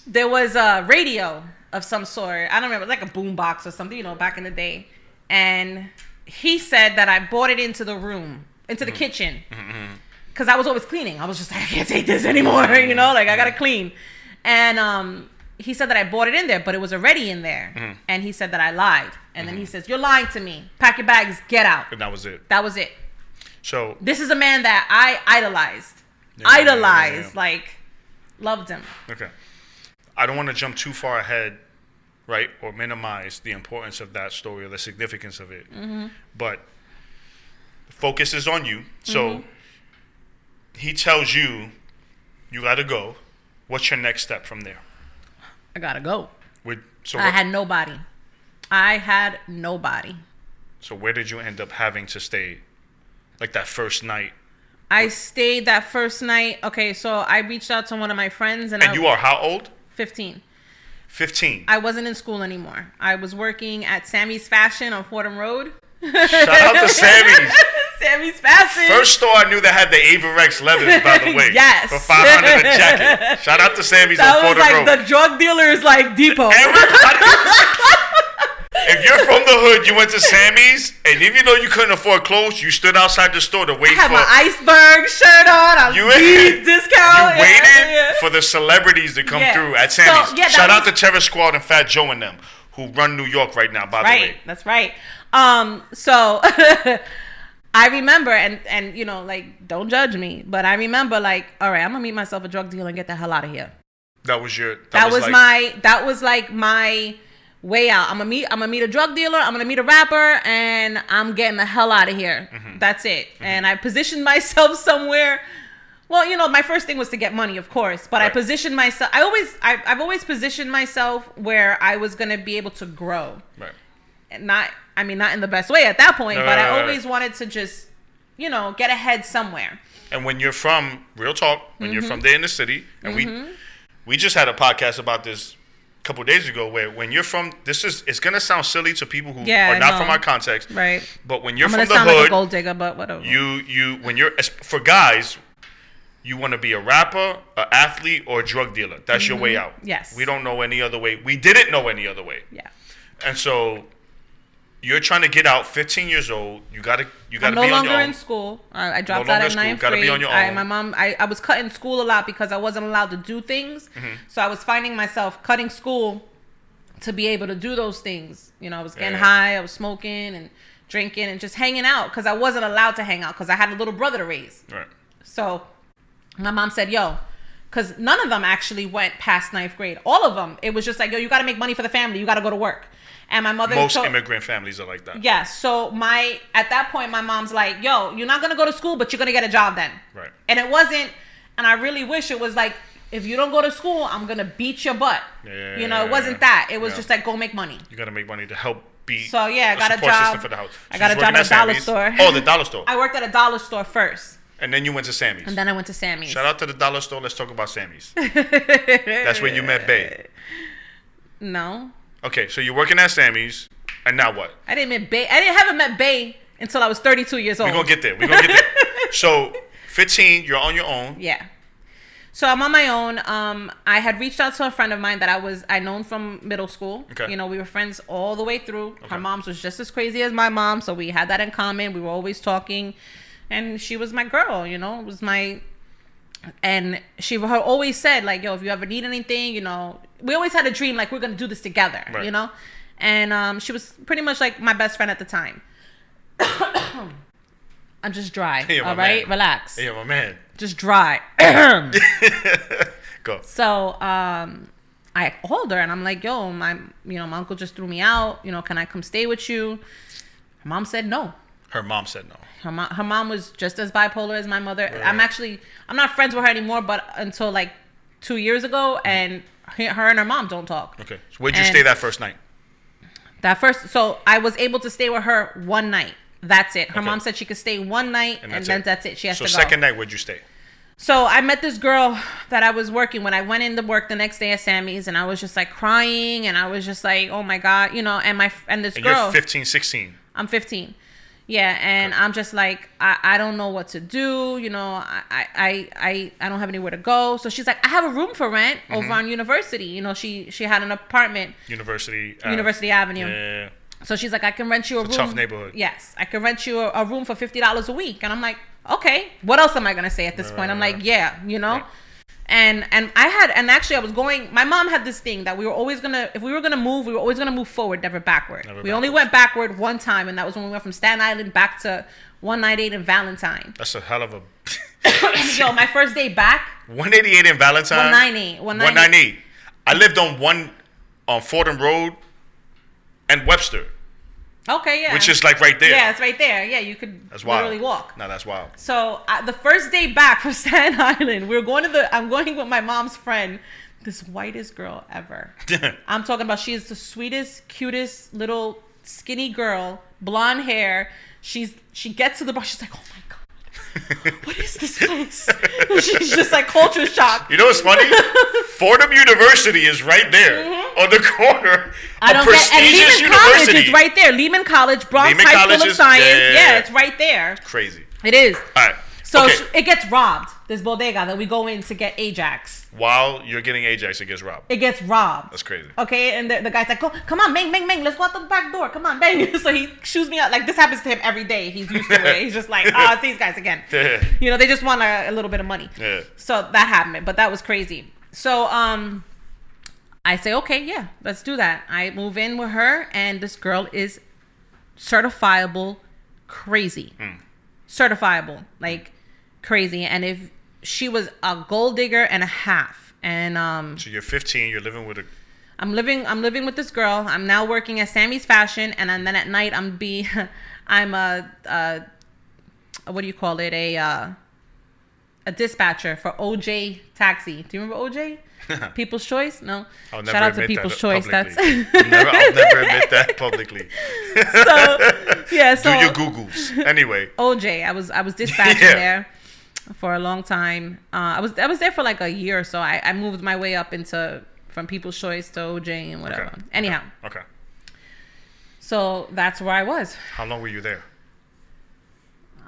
there was a radio of some sort. I don't remember, like a boom box or something, you know, back in the day. And he said that I brought it into the room, into the Mm-hmm. kitchen, because I was always cleaning. I was just like, I can't take this anymore, you know, like I gotta clean. And um, he said that I brought it in there, but it was already in there. Mm-hmm. And he said that I lied. And then he says, "You're lying to me. Pack your bags, get out." and that was it. That was it. So This is a man that I idolized, Yeah, yeah, yeah, idolized, yeah. like loved him. Okay. I don't want to jump too far ahead, right, or minimize the importance of that story or the significance of it. Mm-hmm. But focus is on you. So Mm-hmm. he tells you, you got to go. What's your next step from there? I gotta go. With, so, I what- had nobody. I had nobody. so where did you end up having to stay? Like that first night. I stayed that first night. Okay, so I reached out to one of my friends, and, And I you are how old? 15. 15. I wasn't in school anymore. I was working at Sammy's Fashion on Fordham Road. Shout out to Sammy's. Sammy's Fashion. First store I knew that had the Avirex leathers, by the way. Yes. For 500 a jacket. Shout out to Sammy's that on was Fordham like Road. the drug dealers like depot. If you're from the hood, you went to Sammy's, and even though you couldn't afford clothes, you stood outside the store to wait I had for. my iceberg shirt on. I you deep discount. You Yeah, waited yeah. for the celebrities to come Yeah. through at So, Sammy's. yeah, that Shout out was- to Terror Squad and Fat Joe and them, who run New York right now. By the way, that's right um so i remember and and you know like don't judge me but i remember like all right i'm gonna meet myself a drug dealer and get the hell out of here that was your. That, that, was, was, like, my that was like my way out. I'm gonna meet. I'm gonna meet a drug dealer. I'm gonna meet a rapper, and I'm getting the hell out of here. Mm-hmm. That's it. And I positioned myself somewhere. Well, you know, my first thing was to get money, of course, but I positioned myself. I always, I, I've always positioned myself where I was gonna be able to grow Right. and not I mean not in the best way at that point, No, but no, I no, always wanted to just you know get ahead somewhere. And when you're from real talk, when you're Mm-hmm. from there in the city, and we we just had a podcast about this couple days ago, where when you're from, this is it's gonna sound silly to people who Yeah, are not from our context, Right. but when you're I'm from the sound like a hood, gold digger, but whatever. you you when you're for guys, you want to be a rapper, an athlete, or a drug dealer. That's your way out. Mm-hmm. Yes. We don't know any other way. We didn't know any other way, yeah. and so. You're trying to get out. 15 years old. You gotta. You gotta I'm no be on longer your own. No longer in school. I, I dropped longer out school. ninth Gotta be grade. on your I, own. my mom, I, I was cutting school a lot because I wasn't allowed to do things. Mm-hmm. So I was finding myself cutting school to be able to do those things. You know, I was getting Yeah. high, I was smoking and drinking and just hanging out because I wasn't allowed to hang out because I had a little brother to raise. Right. So my mom said, yo, because none of them actually went past ninth grade. All of them, it was just like, yo, you got to make money for the family. You got to go to work. And my mother Most told- immigrant families are like that. Yes. So my at that point, my mom's like, "Yo, you're not gonna go to school, but you're gonna get a job then." Right. And it wasn't. And I really wish it was like, if you don't go to school, I'm gonna beat your butt. Yeah, you know, it wasn't that. It was Yeah. just like, go make money. You gotta make money to help be. So, yeah, I got a support job. for the house. I got a job at a dollar store. Oh, the dollar store. I worked at a dollar store first, and then you went to Sammy's. and then I went to Sammy's. Shout out to the dollar store. Let's talk about Sammy's. That's where you met Bay. No, Okay, so you're working at Sammy's, and now what? I didn't meet Bay. I didn't haven't met Bay until I was 32 years old. We're gonna get there. We're gonna get there. So, 15, you're on your own. Yeah. So I'm on my own. Um, I had reached out to a friend of mine that I was I known from middle school. Okay. You know, we were friends all the way through. Okay. Her mom's was just as crazy as my mom, so we had that in common. We were always talking, and she was my girl. You know, it was my. And she always said like, "Yo, if you ever need anything, you know, we always had a dream like we're gonna do this together." Right. You know, and um, she was pretty much like my best friend at the time. I'm just dry. Hey, all right, man. relax. Hey, my man. Just dry. Go. So um, I called her and I'm like, yo, my you know, my uncle just threw me out. You know, can I come stay with you? Her mom said no. Her mom said no. Her mom, her mom was just as bipolar as my mother. Right. I'm actually, I'm not friends with her anymore, but until like two years ago, and her and her mom don't talk. Okay. So where'd you And- stay that first night? That first, so I was able to stay with her one night. That's it. Her Okay. mom said she could stay one night, and, that's then it. that's it. She has So to go. So second night, where'd you stay? So I met this girl that I was working when I went into work the next day at Sammy's, and I was just like crying, and I was just like, oh my god, you know. And my and this And girl, you're 15, 16. I'm 15, yeah, and I'm just like, I, I don't know what to do, you know. I, I I I don't have anywhere to go. So she's like, I have a room for rent Mm-hmm. over on University. You know, she she had an apartment, University. University Avenue. Yeah. So she's like, I can rent you a It's a room. tough neighborhood. Yes, I can rent you a, a room for fifty dollars a week, and I'm like, okay, what else am I gonna say at this point? I'm Right. like, yeah, you know. And and I had and actually I was going. My mom had this thing that we were always gonna if we were gonna move, we were always gonna move forward, never backward. Never we only went backward one time, and that was when we went from Staten Island back to 198 in Valentine. That's a hell of a. Yo, my first day back, 188 in Valentine. 198, 198. 198. I lived on one on Fordham Road and Webster, Okay, yeah. which is like right there. yeah, it's right there. Yeah, you could That's wild. literally walk. No, that's wild. So uh, the first day back from Staten Island, we're going to the. I'm going with my mom's friend, this whitest girl ever. I'm talking about. She is the sweetest, cutest little skinny girl, blonde hair. She's she gets to the bar. She's like, oh my god, what is this place? she's just like culture shock. You know what's funny? Fordham University is right there on the corner. Mm-hmm. I don't get. And Lehman College is right there. Lehman College, Bronx Lehman High College School of is- Science. yeah, yeah, Yeah, yeah. it's right there. Crazy. It is. All right. So okay. it gets robbed. This bodega that we go in to get Ajax. While you're getting Ajax, it gets robbed. It gets robbed. That's crazy. Okay, and the, the guy's like, "Go, come on, bang, bang, bang, let's go out the back door. Come on, bang." So he shoots me out. Like this happens to him every day. He's used to it. He's just like, "Ah, it's these guys again." You know, they just want a, a little bit of money. Yeah. So that happened, but that was crazy. So um, I say, okay, yeah, let's do that. I move in with her, and this girl is certifiable crazy, Hmm. certifiable like crazy. And if she was a gold digger and a half, and um, So you're 15. You're living with a. I'm living I'm living with this girl. I'm now working at Sammy's Fashion, and then at night I'm be I'm a, a what do you call it a uh, a dispatcher for OJ Taxi. Do you remember OJ? People's Choice? No. I'll never Shout out to admit People's that Choice. publicly. That's I'll never, I'll never admit that publicly. so yeah. Do your Googles. Anyway. OJ. I was I was dispatching Yeah. there for a long time. Uh, I was I was there for like a year or so. I, I moved my way up into from People's Choice to OJ and whatever. Okay. Anyhow, Okay. so that's where I was. How long were you there?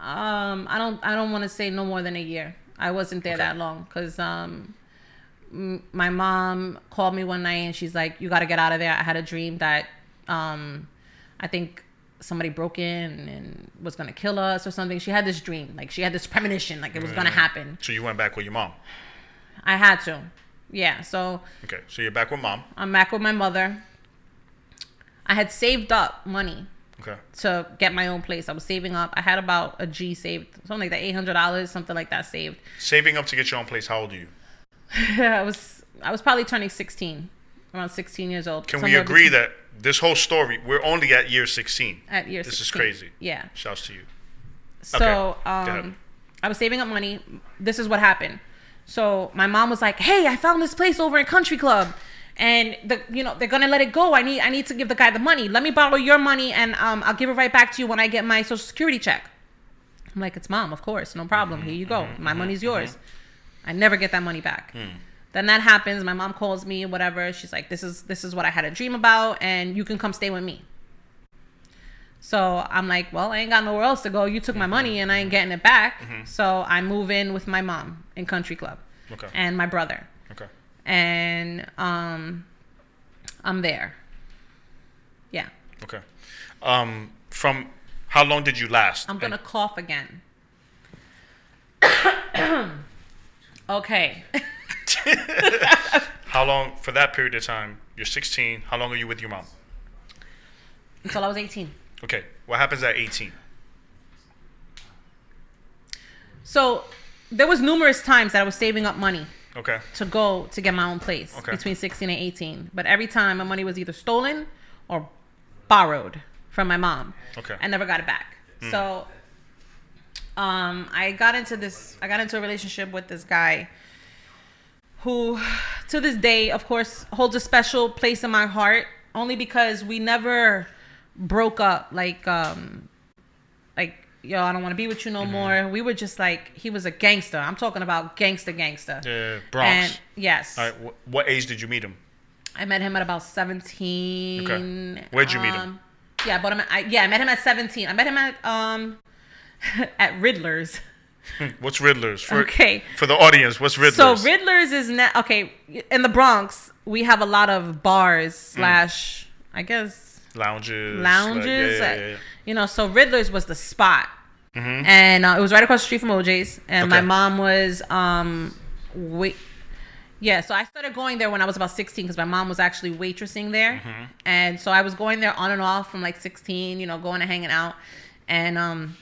Um, I don't I don't want to say no more than a year. I wasn't there Okay. that long because um, m- my mom called me one night and she's like, "You got to get out of there." I had a dream that um, I think somebody broke in and was gonna kill us or something. She had this dream, like she had this premonition, like it was gonna happen. So you went back with your mom. I had to, yeah. So Okay. So you're back with mom. I'm back with my mother. I had saved up money Okay. to get my own place. I was saving up. I had about a G saved, something like that, eight hundred dollars, something like that saved. Saving up to get your own place. How old are you? I was I was probably turning sixteen, around sixteen years old. Can we agree between- that this whole story, we're only at year 16? at year This is crazy. Yeah. Shouts to you. So Okay, um, I was saving up money. This is what happened. So my mom was like, "Hey, I found this place over in Country Club." And the you know they're gonna let it go. I need I need to give the guy the money. Let me borrow your money and um I'll give it right back to you when I get my social security check. I'm like, it's mom, of course, no problem. Mm-hmm, Here you go. Mm-hmm, my mm-hmm, money's yours. I never get that money back. Hmm. Then that happens. My mom calls me, whatever. She's like, this is this is what I had a dream about, and you can come stay with me. So I'm like, well, I ain't got nowhere else to go. You took my money and I ain't getting it back. So I move in with my mom in Country Club Okay. and my brother, Okay. and um, I'm there. Yeah, Okay. Um, from how long did you last? I'm gonna cough again. okay. How long for that period of time? You're 16. How long are you with your mom? Until I was 18. Okay. What happens at 18? So there was numerous times that I was saving up money Okay. to go to get my own place Okay. between 16 and 18. But every time my money was either stolen or borrowed from my mom. Okay. I never got it back. So um, I got into this, I got into a relationship with this guy who, to this day, of course, holds a special place in my heart only because we never broke up. Like, um, like, yo, I don't want to be with you no Mm-hmm. more. We were just like, he was a gangster. I'm talking about gangster, gangster. Yeah, Bronx. And yes, All right. Wh- what age did you meet him? I met him at about 17. Okay. Where'd you meet him? Um, Yeah, but I, yeah, I met him at 17. I met him at um at Riddler's. What's Riddler's? For, Okay. For the audience, what's Riddler's? So Riddler's is not okay. In the Bronx, we have a lot of bars Mm. slash, I guess, lounges. lounges. uh, yeah, yeah, yeah. You know, so Riddler's was the spot, and uh, it was right across the street from OJ's. And my Mm-hmm. Mom was um wait. Yeah, so I started going there when I was about 16 because my mom was actually waitressing there. Mm-hmm. And so I was going there on and off from like 16, you know, going and hanging out. And um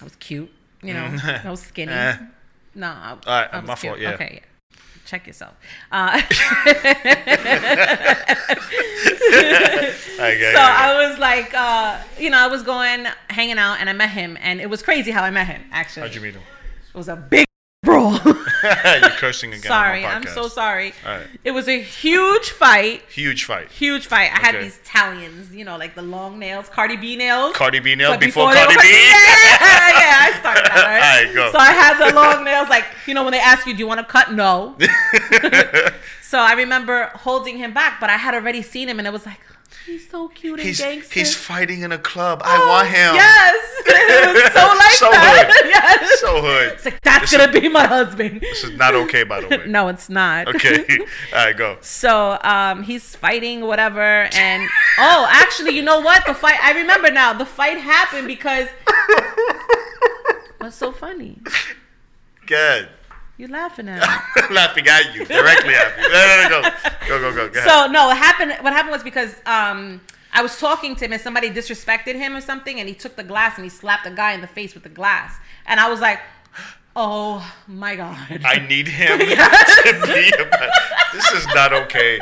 I was cute, you know, I was skinny. Eh. No, I, All right, I my cute. fault, yeah. Okay, yeah. Check yourself. Uh, get so. I was like, uh, you know, I was going, hanging out, and I met him, and it was crazy how I met him. Actually, How'd you meet him? it was a big brawl. You're cursing again. sorry, on my I'm so sorry. All right. It was a huge fight. Huge fight. Huge fight. I had these Italians, you know, like the long nails, Cardi B nails. Cardi B nails But before, they Cardi were- B. Yeah, yeah, I started that. Right? Alright, go. So I had the long nails, like you know, when they ask you, "Do you want to cut?" No. so I remember holding him back, but I had already seen him, and it was like, he's so cute and he's gangster. he's fighting in a club. I want him. Yes, it so like So that. hood. yes. So hood. It's like that's This gonna be my husband. This is not okay, by the way. no, it's not. Okay. All right, go. So um, he's fighting, whatever, and oh, actually, you know what? The fight. I remember now. The fight happened because. What's so funny? Good. You're laughing at me. laughing at you, directly at you. No, no, no, go, go, go, go. So no, what happened? What happened was because um, I was talking to him and somebody disrespected him or something, and he took the glass and he slapped the guy in the face with the glass, and I was like, "Oh my god!" I need him Yes. to be. About, this is not okay.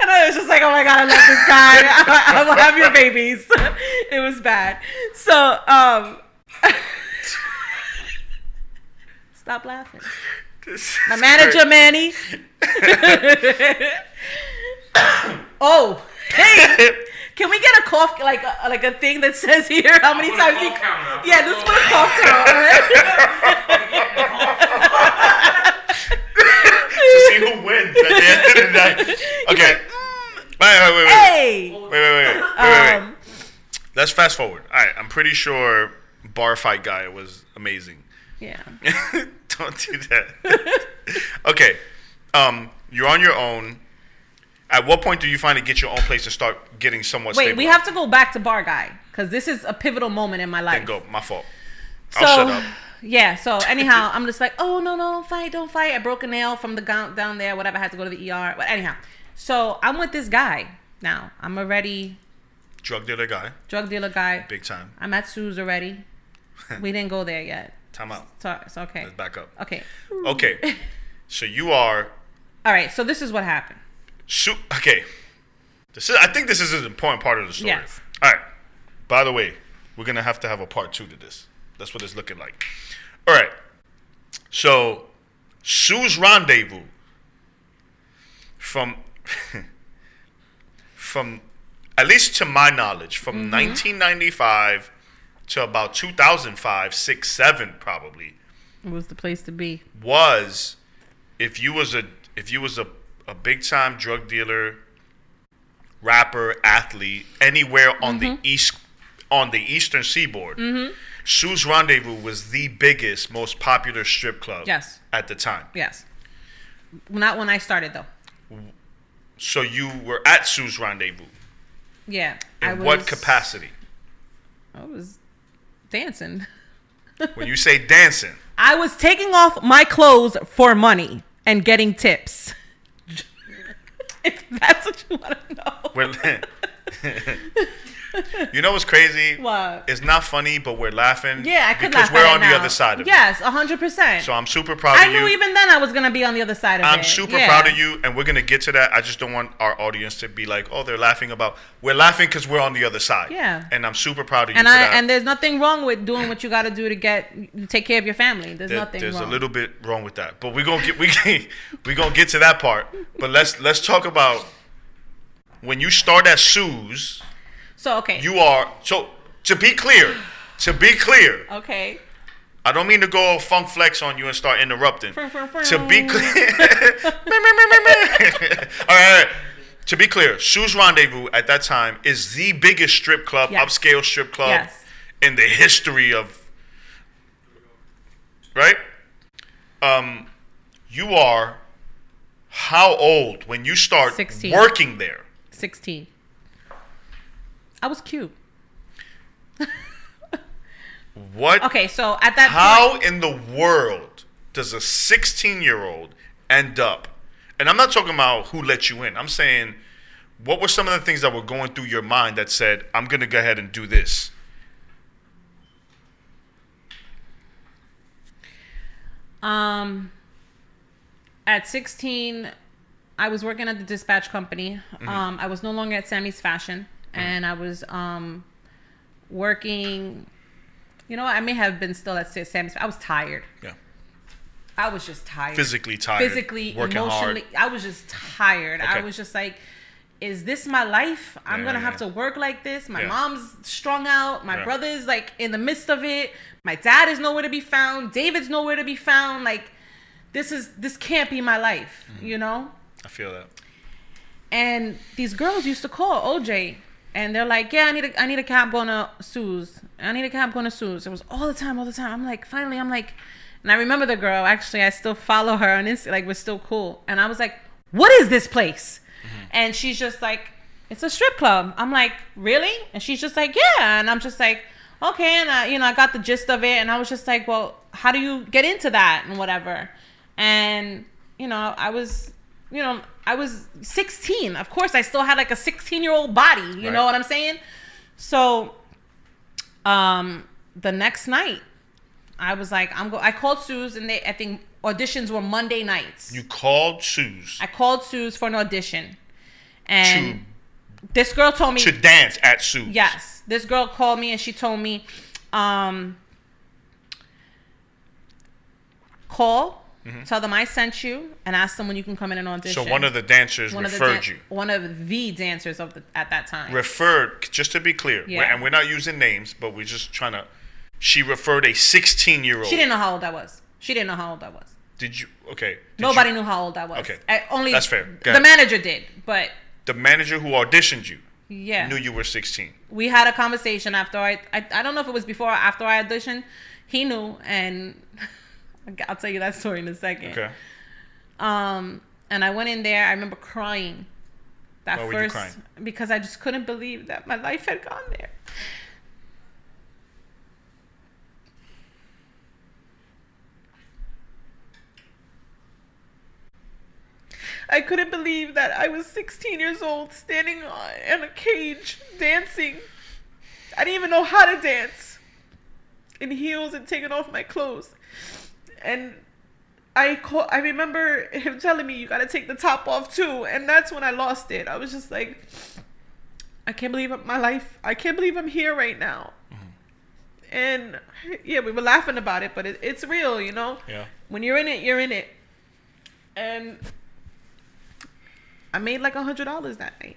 And I was just like, oh my god, I love this guy. I, I will have your babies. it was bad. So, um, stop laughing. My manager, great. Manny. oh, hey, can we get a cough like a, like a thing that says here how many times he? counter. Yeah, let's put a cough to see who wins at the end of the night. Okay. Wait, wait, wait, wait. Hey. Wait, wait, wait, wait, wait, wait. Um, Let's fast forward. All right, I'm pretty sure bar fight guy was amazing. Yeah. Don't do that. okay, um, you're on your own. At what point do you finally get your own place and start getting somewhat Wait, stable? we have to go back to bar guy because this is a pivotal moment in my life. Then go. My fault. I'll shut up. yeah. So anyhow, I'm just like, oh no, no, fight, don't fight. I broke a nail from the gown down there. Whatever. I had to go to the ER. But anyhow, so I'm with this guy now. I'm already Drug dealer guy, drug dealer guy. big time. I'm at Sue's already. we didn't go there yet. Time out. So it's okay. Let's back up. Okay. Okay, so you are. All right. So this is what happened. Su- okay, this is. I think this is an important part of the story. Yes. All right. By the way, we're gonna have to have a part two to this. That's what it's looking like. All right. So, Sue's rendezvous from from at least to my knowledge from mm-hmm. 1995 to about 2005, six, seven probably was the place to be. was if you was a if you was a, a big time drug dealer, rapper, athlete, anywhere on Mm-hmm. the east on the eastern seaboard, Sue's Rendezvous was the biggest, most popular strip club Yes. at the time. Yes. Not when I started though. So you were at Sue's Rendezvous. Yeah. In I what capacity? I was dancing. When you say dancing, I was taking off my clothes for money and getting tips. if that's what you want to know. we're You know what's crazy? What? It's not funny, but we're laughing. Yeah, I could because laugh we're on the other side of it. Yes, hundred percent. So I'm super proud I of you. I knew even then I was gonna be on the other side of it. I'm super Yeah. proud of you, and we're gonna get to that. I just don't want our audience to be like, "Oh, they're laughing about." We're laughing because we're on the other side. Yeah. And I'm super proud of you And for I that. and there's nothing wrong with doing what you got to do to get to take care of your family. There's There- nothing there's wrong. a little bit wrong with that, but we're gonna get we we gonna get to that part. But let's let's talk about when you start at Sue's. So okay. You are so to be clear. To be clear, okay. I don't mean to go funk flex on you and start interrupting. To be clear, all right, all right. To be clear, Sue's Rendezvous at that time is the biggest strip club, Yes. upscale strip club Yes. in the history of. Right. Um, you are how old when you start 16. working there? Sixteen. I was cute. What? Okay, so at that How point, in the world does a 16 year old end up? And I'm not talking about who let you in. I'm saying, what were some of the things that were going through your mind that said, I'm going to go ahead and do this? um, at sixteen, I was working at the dispatch company. Mm-hmm. Um, I was no longer at Sammy's Fashion, and I was um working. You know. I may have been still at Sammy's. I was tired. Yeah. I was just tired. Physically tired. physically, working emotionally. hard. I was just tired. I was just like, is this my life? I'm Yeah, gonna yeah, have to work like this. My Yeah. mom's strung out. My brother's like in the midst of it. My dad is nowhere to be found. David's nowhere to be found. Like, this is this can't be my life, Mm-hmm. you know? I feel that. And these girls used to call OJ, and they're like, "Yeah, I need a I need a cab going to Sue's. I need a cab going to Sue's." It was all the time, all the time. I'm like, finally, I'm like, and I remember the girl. Actually, I still follow her on Insta. Like, we're still cool. And I was like, "What is this place?" Mm-hmm. And she's just like, "It's a strip club." I'm like, "Really?" And she's just like, "Yeah." And I'm just like, "Okay." And I, you know, I got the gist of it. And I was just like, "Well, how do you get into that and whatever?" And you know, I was you know, I was 16. Of course, I still had like a 16 year old body. You Right. know what I'm saying? So, um, the next night, I was like, I'm go. I called Sue's, and they, I think auditions were Monday nights. You called Sue's. I called Sue's for an audition, And this girl told me to dance at Sue's. Yes. This girl called me and she told me, um, call, tell them I sent you, and ask them when you can come in and audition. Mm-hmm. So one of the dancers One of the referred dan- you. One of the dancers of the at that time. Referred, just to be clear, we're- and we're not using names, but we're just trying to. She referred a 16 year old. she didn't know how old I was. She didn't know how old I was. Did you? Okay. did Nobody you- knew how old I was. Okay. I, only That's fair. Go The ahead. manager did, but The manager who auditioned you yeah. knew you were 16. we had a conversation after I, I I don't know if it was before or after I auditioned. He knew, and I'll tell you that story in a second. Okay. Um, and I went in there. I remember crying. That Why first because I just couldn't believe that my life had gone there. I couldn't believe that I was 16 years old, standing on in a cage, dancing. I didn't even know how to dance in heels and taking off my clothes. And I call, I remember him telling me you got to take the top off too, and that's when I lost it. I was just like, I can't believe my life. I can't believe I'm here right now. Mm-hmm. And yeah, we were laughing about it, but it, it's real, you know. Yeah. When you're in it, you're in it. And I made like a hundred dollars that night,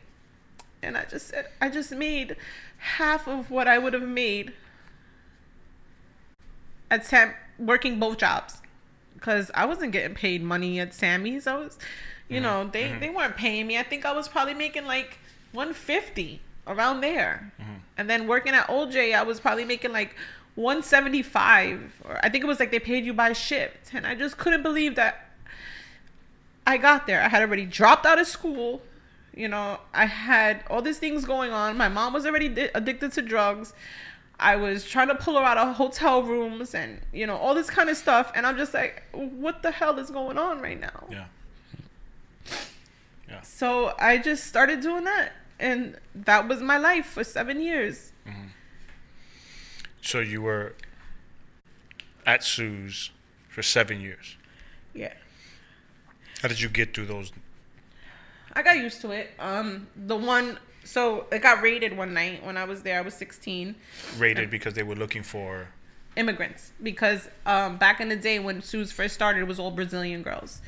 and I just said I just made half of what I would have made at Sam working both jobs because I wasn't getting paid money at Sammy's. I was, you know, mm-hmm. they mm-hmm. they weren't paying me. I think I was probably making like one fifty around there, mm-hmm. and then working at OJ, I was probably making like. 175 or I think it was like they paid you by shift and I just couldn't believe that I got there. I had already dropped out of school. You know, I had all these things going on. My mom was already di- addicted to drugs. I was trying to pull her out of hotel rooms and, you know, all this kind of stuff. And I'm just like, what the hell is going on right now? Yeah. Yeah. So I just started doing that. And that was my life for seven years. So you were at Sue's for seven years. Yeah. How did you get through those? I got used to it. Um, the one, so it got raided one night when I was there. I was 16. Rated because they were looking for. immigrants because um, back in the day when Sue's first started, it was all Brazilian girls,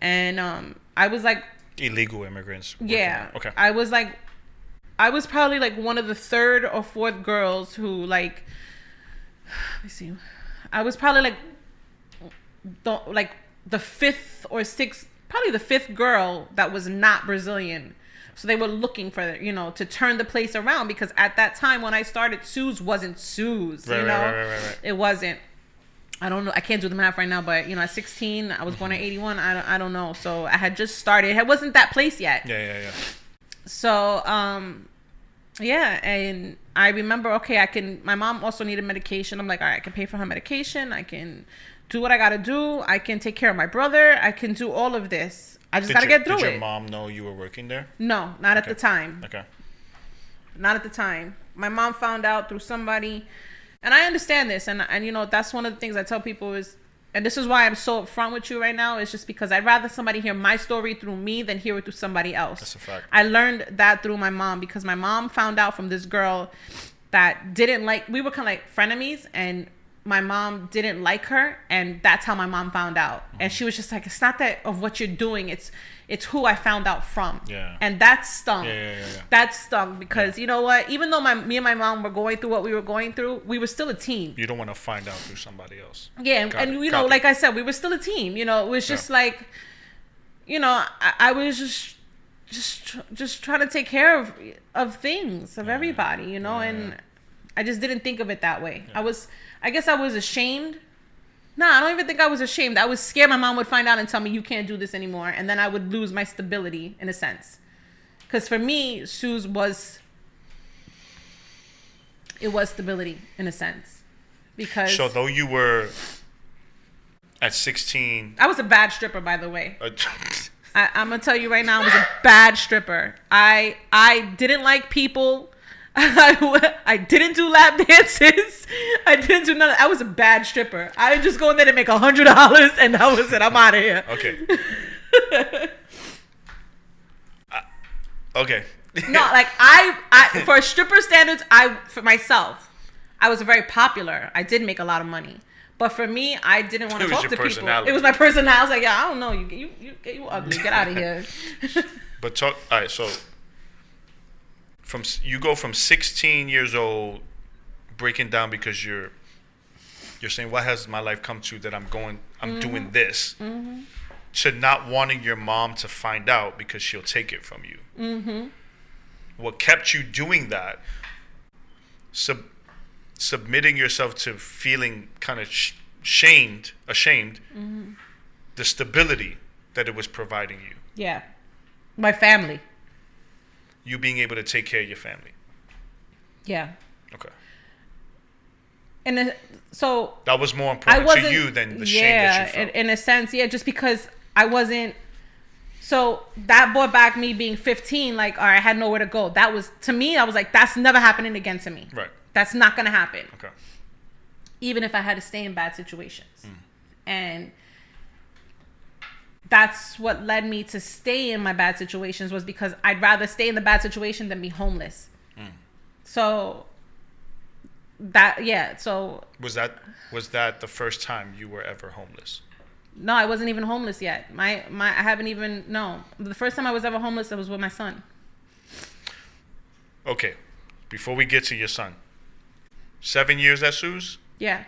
and um, I was like, illegal immigrants. yeah, there. Okay. I was like, I was probably like one of the third or fourth girls who like, let me see, I was probably like, the like the fifth or sixth, probably the fifth girl that was not Brazilian. So they were looking for, you know, to turn the place around because at that time when I started, Sue's wasn't Sue's, Right, you know, right, right, it wasn't. I don't know. I can't do the math right now, but you know, at 16, I was born Mm-hmm. in 81. I don't, I don't know. So I had just started. It wasn't that place yet. Yeah, yeah, yeah. So, um, yeah, and I remember, okay, I can. My mom also needed medication. I'm like, all right, I can pay for her medication. I can do what I gotta do. I can take care of my brother. I can do all of this. I just Did gotta your, get through it. Did your mom know you were working there? no, not at the time. Okay. Not at the time. My mom found out through somebody, and I understand this. And and you know, that's one of the things I tell people is. And this is why I'm so upfront with you right now. Is just because I'd rather somebody hear my story through me than hear it through somebody else. That's a fact. I learned that through my mom because my mom found out from this girl that didn't like we were kind of like frenemies and my mom didn't like her and that's how my mom found out and she was just like it's not that of what you're doing it's it's who I found out from Yeah. and that stung Yeah, yeah, yeah, yeah. that stung because you know what even though my me and my mom were going through what we were going through we were still a team You don't want to find out through somebody else. yeah, and, and you got know, it. like I said, we were still a team. You know, it was just Yeah. like, you know, I, I was just, just, just trying to take care of of things of everybody. You know, Yeah, and. I just didn't think of it that way. I was, I guess, I was ashamed. No, I don't even think I was ashamed. I was scared my mom would find out and tell me you can't do this anymore, and then I would lose my stability in a sense. Because for me, Sue's was, it was stability in a sense, because So though you were at 16, I was a bad stripper, by the way. I, I'm gonna tell you right now, I was a bad stripper. I I didn't like people. I, I didn't do lap dances. I didn't do nothing. I was a bad stripper. I just go in there to make a hundred dollars, and that was it. I'm out of here. okay. Uh, okay. No, like I, I for stripper standards, I for myself, I was very popular. I did make a lot of money. But for me, I didn't want to talk to people. personality. It was my personality. I was like, yeah, I don't know. You, you, you, you ugly. Get out of here. But talk. All right. So from you go from 16 years old, breaking down because you're you're saying what has my life come to that I'm going I'm Mm-hmm. doing this to not wanting your mom to find out because she'll take it from you. Mm-hmm. What kept you doing that? Sub, submitting yourself to feeling kind of sh- shamed, ashamed, Mm-hmm. the stability that it was providing you. yeah, my family. You being able to take care of your family. Yeah, Okay. and so That was more important to you than the shame yeah, that you in, felt. in a sense, yeah. Just because I wasn't. So that brought back me being 15. Like, all right, I had nowhere to go. That was to me. I was like, that's never happening again to me. right. That's not gonna happen. Okay. even if I had to stay in bad situations. Hmm. And that's what led me to stay in my bad situations was because I'd rather stay in the bad situation than be homeless. Hmm. So that yeah, so Was that was that the first time you were ever homeless? no, I wasn't even homeless yet. My my I haven't even no. The first time I was ever homeless it was with my son. Okay. Before we get to your son. Seven years at Sue's? Yeah.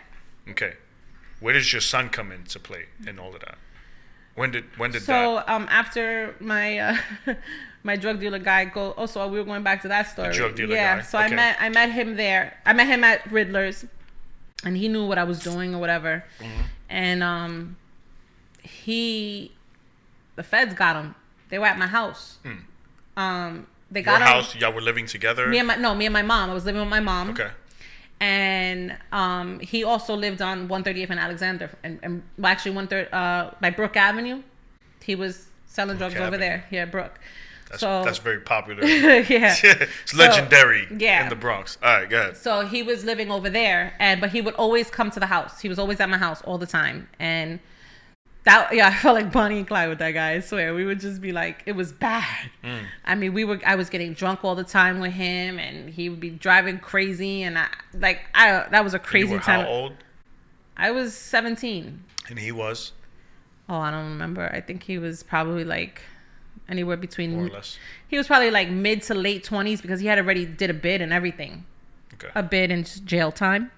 Okay. Where does your son come into play in all of that? When did when did So that um after my uh, my drug dealer guy go oh so we were going back to that story. drug dealer yeah. guy, So I met I met him there. I met him at Riddler's and he knew what I was doing or whatever. Mm-hmm. And um he the feds got him. They were at my house. Um they Hmm. your got him. house, y'all were living together? Me and my no, me and my mom. I was living with my mom okay. And um, he also lived on 138th and Alexander, and, and well, actually one third uh, by Brook Avenue. He was selling drugs over there. Yeah, Brook. That's so that's very popular. yeah. it's legendary yeah. in the Bronx. All right, go ahead. So he was living over there, and but he would always come to the house. He was always at my house all the time, and that yeah, I felt like Bonnie and Clyde with that guy. I swear, we would just be like, it was bad. Mm. I mean, we were I was getting drunk all the time with him, and he would be driving crazy, and I like I that was a You crazy were time. how old? I was 17. And he was, Oh, I don't remember. I think he was probably like anywhere between. more or less. He was probably like mid to late 20s because he had already did a bid and everything. Okay. A bid in jail time.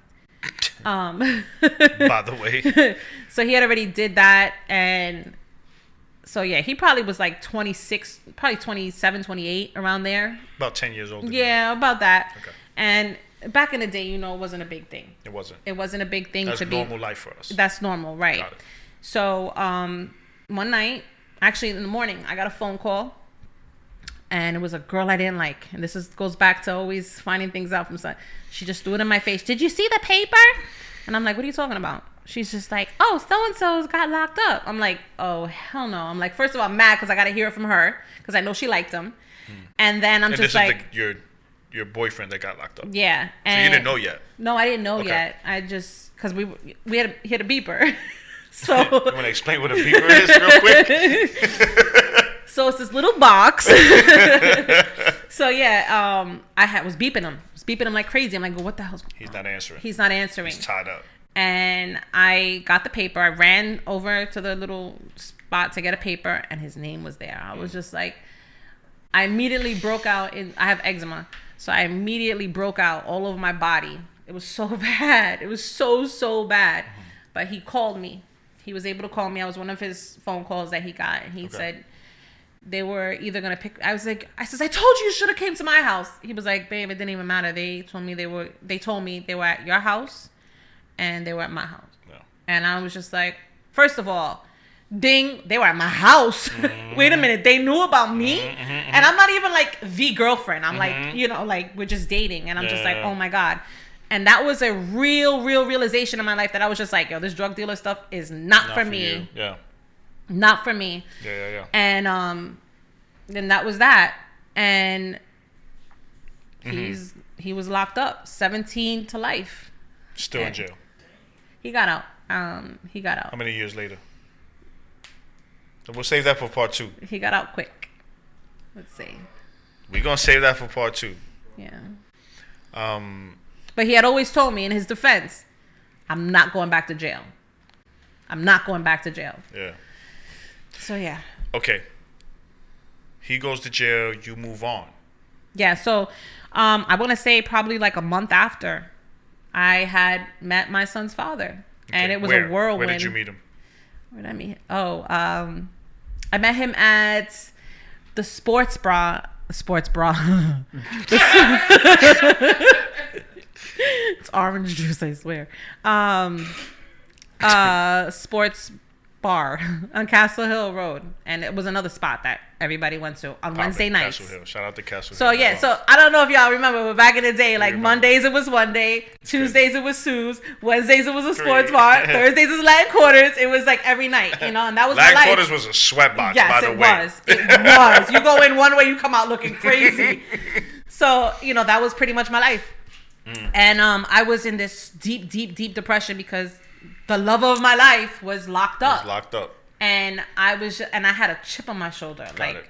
Um, By the way. So he had already did that and so yeah, he probably was like 26, probably 27, 28 around there. About 10 years old. Yeah, about that. Okay. And back in the day, you know, it wasn't a big thing. It wasn't. It wasn't a big thing That's to be normal life for us. That's normal, right? So um, one night, actually in the morning, I got a phone call, and it was a girl I didn't like. And this is goes back to always finding things out from some. She just threw it in my face. Did you see the paper? And I'm like, what are you talking about? She's just like, oh, so and so's got locked up. I'm like, oh hell no. I'm like, first of all, I'm mad because I got to hear it from her because I know she liked him. And then I'm Hmm. And just like, the, your your boyfriend that got locked up. yeah. So And you didn't know yet. No, I didn't know Okay. yet. I just because we we had a, he had a beeper, so You want to explain what a beeper is real quick? so it's this little box. so yeah, um, I had was beeping him, was beeping him like crazy. I'm like, what the hell's going He's on? not answering. He's not answering. He's tied up. And I got the paper. I ran over to the little spot to get a paper, and his name was there. I was mm. just like, I immediately broke out in. I have eczema, so I immediately broke out all over my body. It was so bad. It was so so bad. Mm-hmm. But he called me. He was able to call me. I was one of his phone calls that he got. And he Okay. said they were either gonna pick. I was like, I says, I told you you should have came to my house. He was like, babe, it didn't even matter. They told me they were. They told me they were at your house, and they were at my house. No. And I was just like, first of all, ding, they were at my house. Wait a minute, they knew about me. And I'm not even like the girlfriend. I'm like, you know, like we're just dating. And I'm just like, oh my God. And that was a real, real realization in my life that I was just like, yo, this drug dealer stuff is not, Not for, for me. you. Yeah. Not for me. Yeah, yeah, yeah. And um then that was that. And Mm-hmm. he's he was locked up, 17 to life. Still in jail. He got out. Um he got out. How many years later? We'll save that for part two. He got out quick. Let's see. We're gonna save that for part two. Yeah. Um, But he had always told me in his defense, I'm not going back to jail. I'm not going back to jail. yeah. So yeah. Okay. He goes to jail. You move on. Yeah, so um I want to say probably like a month after I had met my son's father. And it was Where? a whirlwind. Where did you meet him? Where did I meet? Him? Oh, um, I met him at the sports bra. Sports bra. it's orange juice, I swear. Um, uh, sports bar on Castle Hill Road, and it was another spot that everybody went to on Wednesday Poppin', nights. Castle Hill. Shout out to Castle Hill. So Hill. yeah, so I don't know if y'all remember, but back in the day, like. Mondays it was one day, Tuesdays it was Sue's, Wednesdays it was a sports bar, Thursdays it was Latin quarters. It was like every night, you know, and that was Latin my life. quarters was a sweat box, yes, by the it way. was. It was. You go in one way, you come out looking crazy. so you know that was pretty much my life, Mm. and um, I was in this deep, deep, deep depression because the love of my life was locked up It's locked up. and I was and I had a chip on my shoulder. like, it.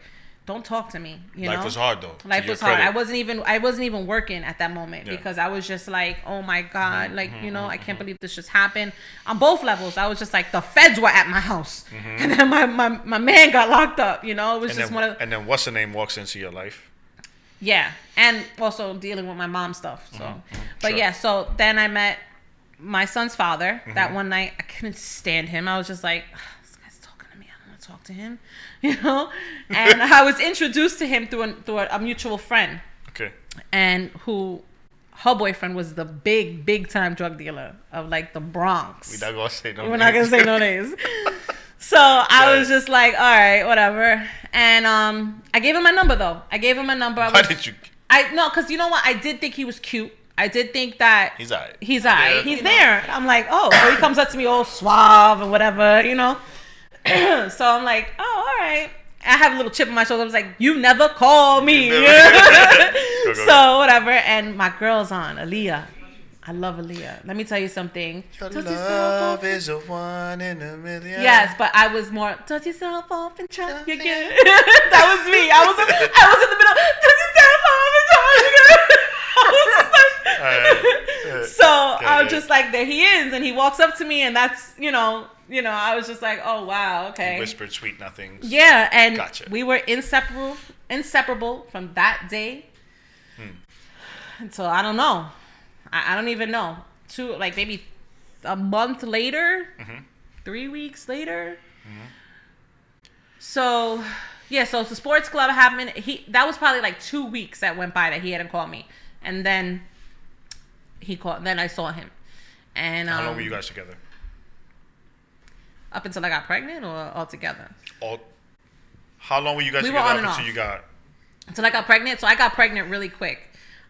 don't talk to me. You Life know, was hard though. Life was hard. I wasn't even I wasn't even working at that moment Yeah. because I was just like, oh my god, Mm-hmm, like you know, I can't believe this just happened on both levels. I was just like, the feds were at my house, and then my, my my man got locked up. You know, it was Mm-hmm. And just then, one of and then what's the name walks into your life? yeah, and also dealing with my mom stuff. So, but Mm-hmm, Sure. yeah, so then I met my son's father Mm-hmm. that one night. I couldn't stand him. I was just like, "Ugh, this guy's talking to me. I don't want to talk to him, you know. And I was introduced to him through a, through a, a mutual friend, Okay. and who her boyfriend was the big big time drug dealer of like the Bronx. We're not gonna say no. We're not gonna names. say no names. So I was just like, all right, whatever. And um, I gave him my number though. I gave him my number. I Why was- did you? I no, because you know what? I did think he was cute. I did think that He's alright. he's alright. Yeah. He's there. I'm like, oh, so he comes up to me all suave and whatever, you know. so I'm like, oh, all right. I have a little chip on my shoulder. I was like, you never call me. Never- Go, go, so whatever. And my girl's on Aaliyah. I love Aaliyah. Let me tell you something. Your Touch yourself off. is a one in a million. Yes, but I was more touch yourself off and try again. that was me. I was I was in the middle. Touch yourself off and try again. I was just like, Alright. so Okay, I was yeah. just like, there he is, and he walks up to me, and that's you know, you know, I was just like, oh wow, okay, Whispered sweet nothings. yeah, and Gotcha. we were inseparable, inseparable from that day. Hmm. So I don't know, I, I don't even know. Two like maybe a month later, Mm-hmm. three weeks later. So yeah, so the sports club happened. He that was probably like two weeks that went by that he hadn't called me, and then he called. Then I saw him, and um, How long were you guys together? up until I got pregnant or altogether? All. How long were you guys We were together on up and until off. you got? until I got pregnant. So I got pregnant really quick.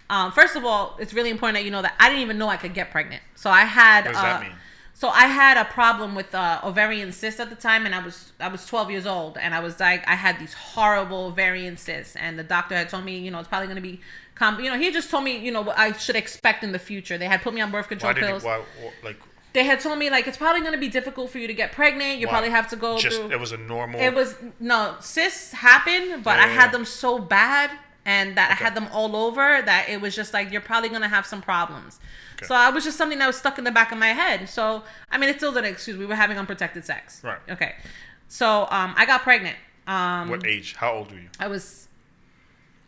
Um, first of all, it's really important that you know that I didn't even know I could get pregnant. So I had. What does uh, that mean? So I had a problem with uh, ovarian cysts at the time, and I was I was 12 years old, and I was like I had these horrible ovarian cysts, and the doctor had told me, you know, it's probably going to be, you know, he just told me, you know, what I should expect in the future. They had put me on birth control Why pills. Why? wh- Like They had told me like it's probably going to be difficult for you to get pregnant. You why? probably have to go Just through. it was a normal. It was no cysts happened, but Yeah, I yeah, had them so bad and that I had them all over that it was just like you're probably gonna have some problems. Okay. So I was just something that was stuck in the back of my head. So I mean, it still didn't excuse. We were having unprotected sex. Right. Okay. So um, I got pregnant. Um, what age? How old were you? I was.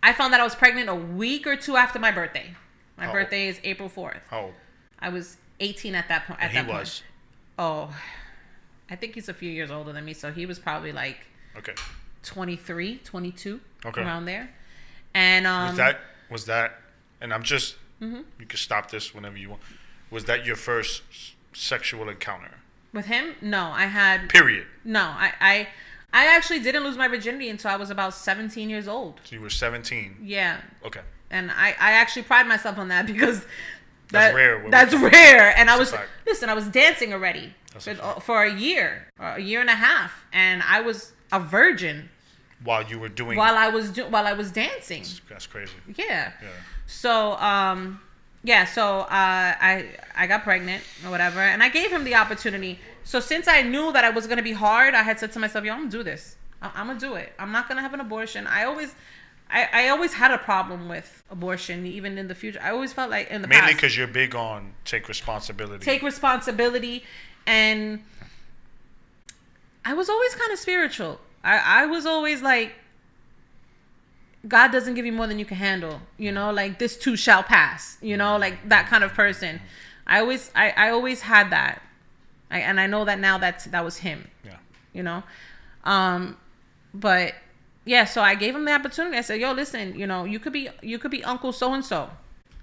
I found that I was pregnant a week or two after my birthday. My old? birthday is April fourth. How old? I was 18 at that point. At And he that point. was. Oh, I think he's a few years older than me, so he was probably like Okay. 23, 22, Okay. around there. And um, Was that? Was that? And I'm just. Mm-hmm. You can stop this whenever you want. Was that your first sexual encounter? with him? No, I had Period. no. I I I actually didn't lose my virginity until I was about 17 years old. So you were 17. Yeah, Okay. and I I actually pride myself on that because. That's rare That's rare, and I That's a was listen. I was dancing already That's for, for a year, a year and a half, and I was a virgin While you were doing. while I was do, while I was dancing. That's crazy. Yeah. Yeah. So um yeah, so uh I I got pregnant or whatever and I gave him the opportunity. So since I knew that I was gonna be hard, I had said to myself, yo, I'm gonna do this. I- I'm gonna do it. I'm not gonna have an abortion. I always I, I always had a problem with abortion, even in the future. I always felt like in the Mainly because you're big on take responsibility. take responsibility, and I was always kind of spiritual. I I was always like, God doesn't give you more than you can handle. You know, like this too shall pass. You know, like that kind of person. I always I I always had that, I, and I know that now that that was him yeah. you know? Um but yeah so i gave him the opportunity. I said yo listen you know you could be you could be uncle so and so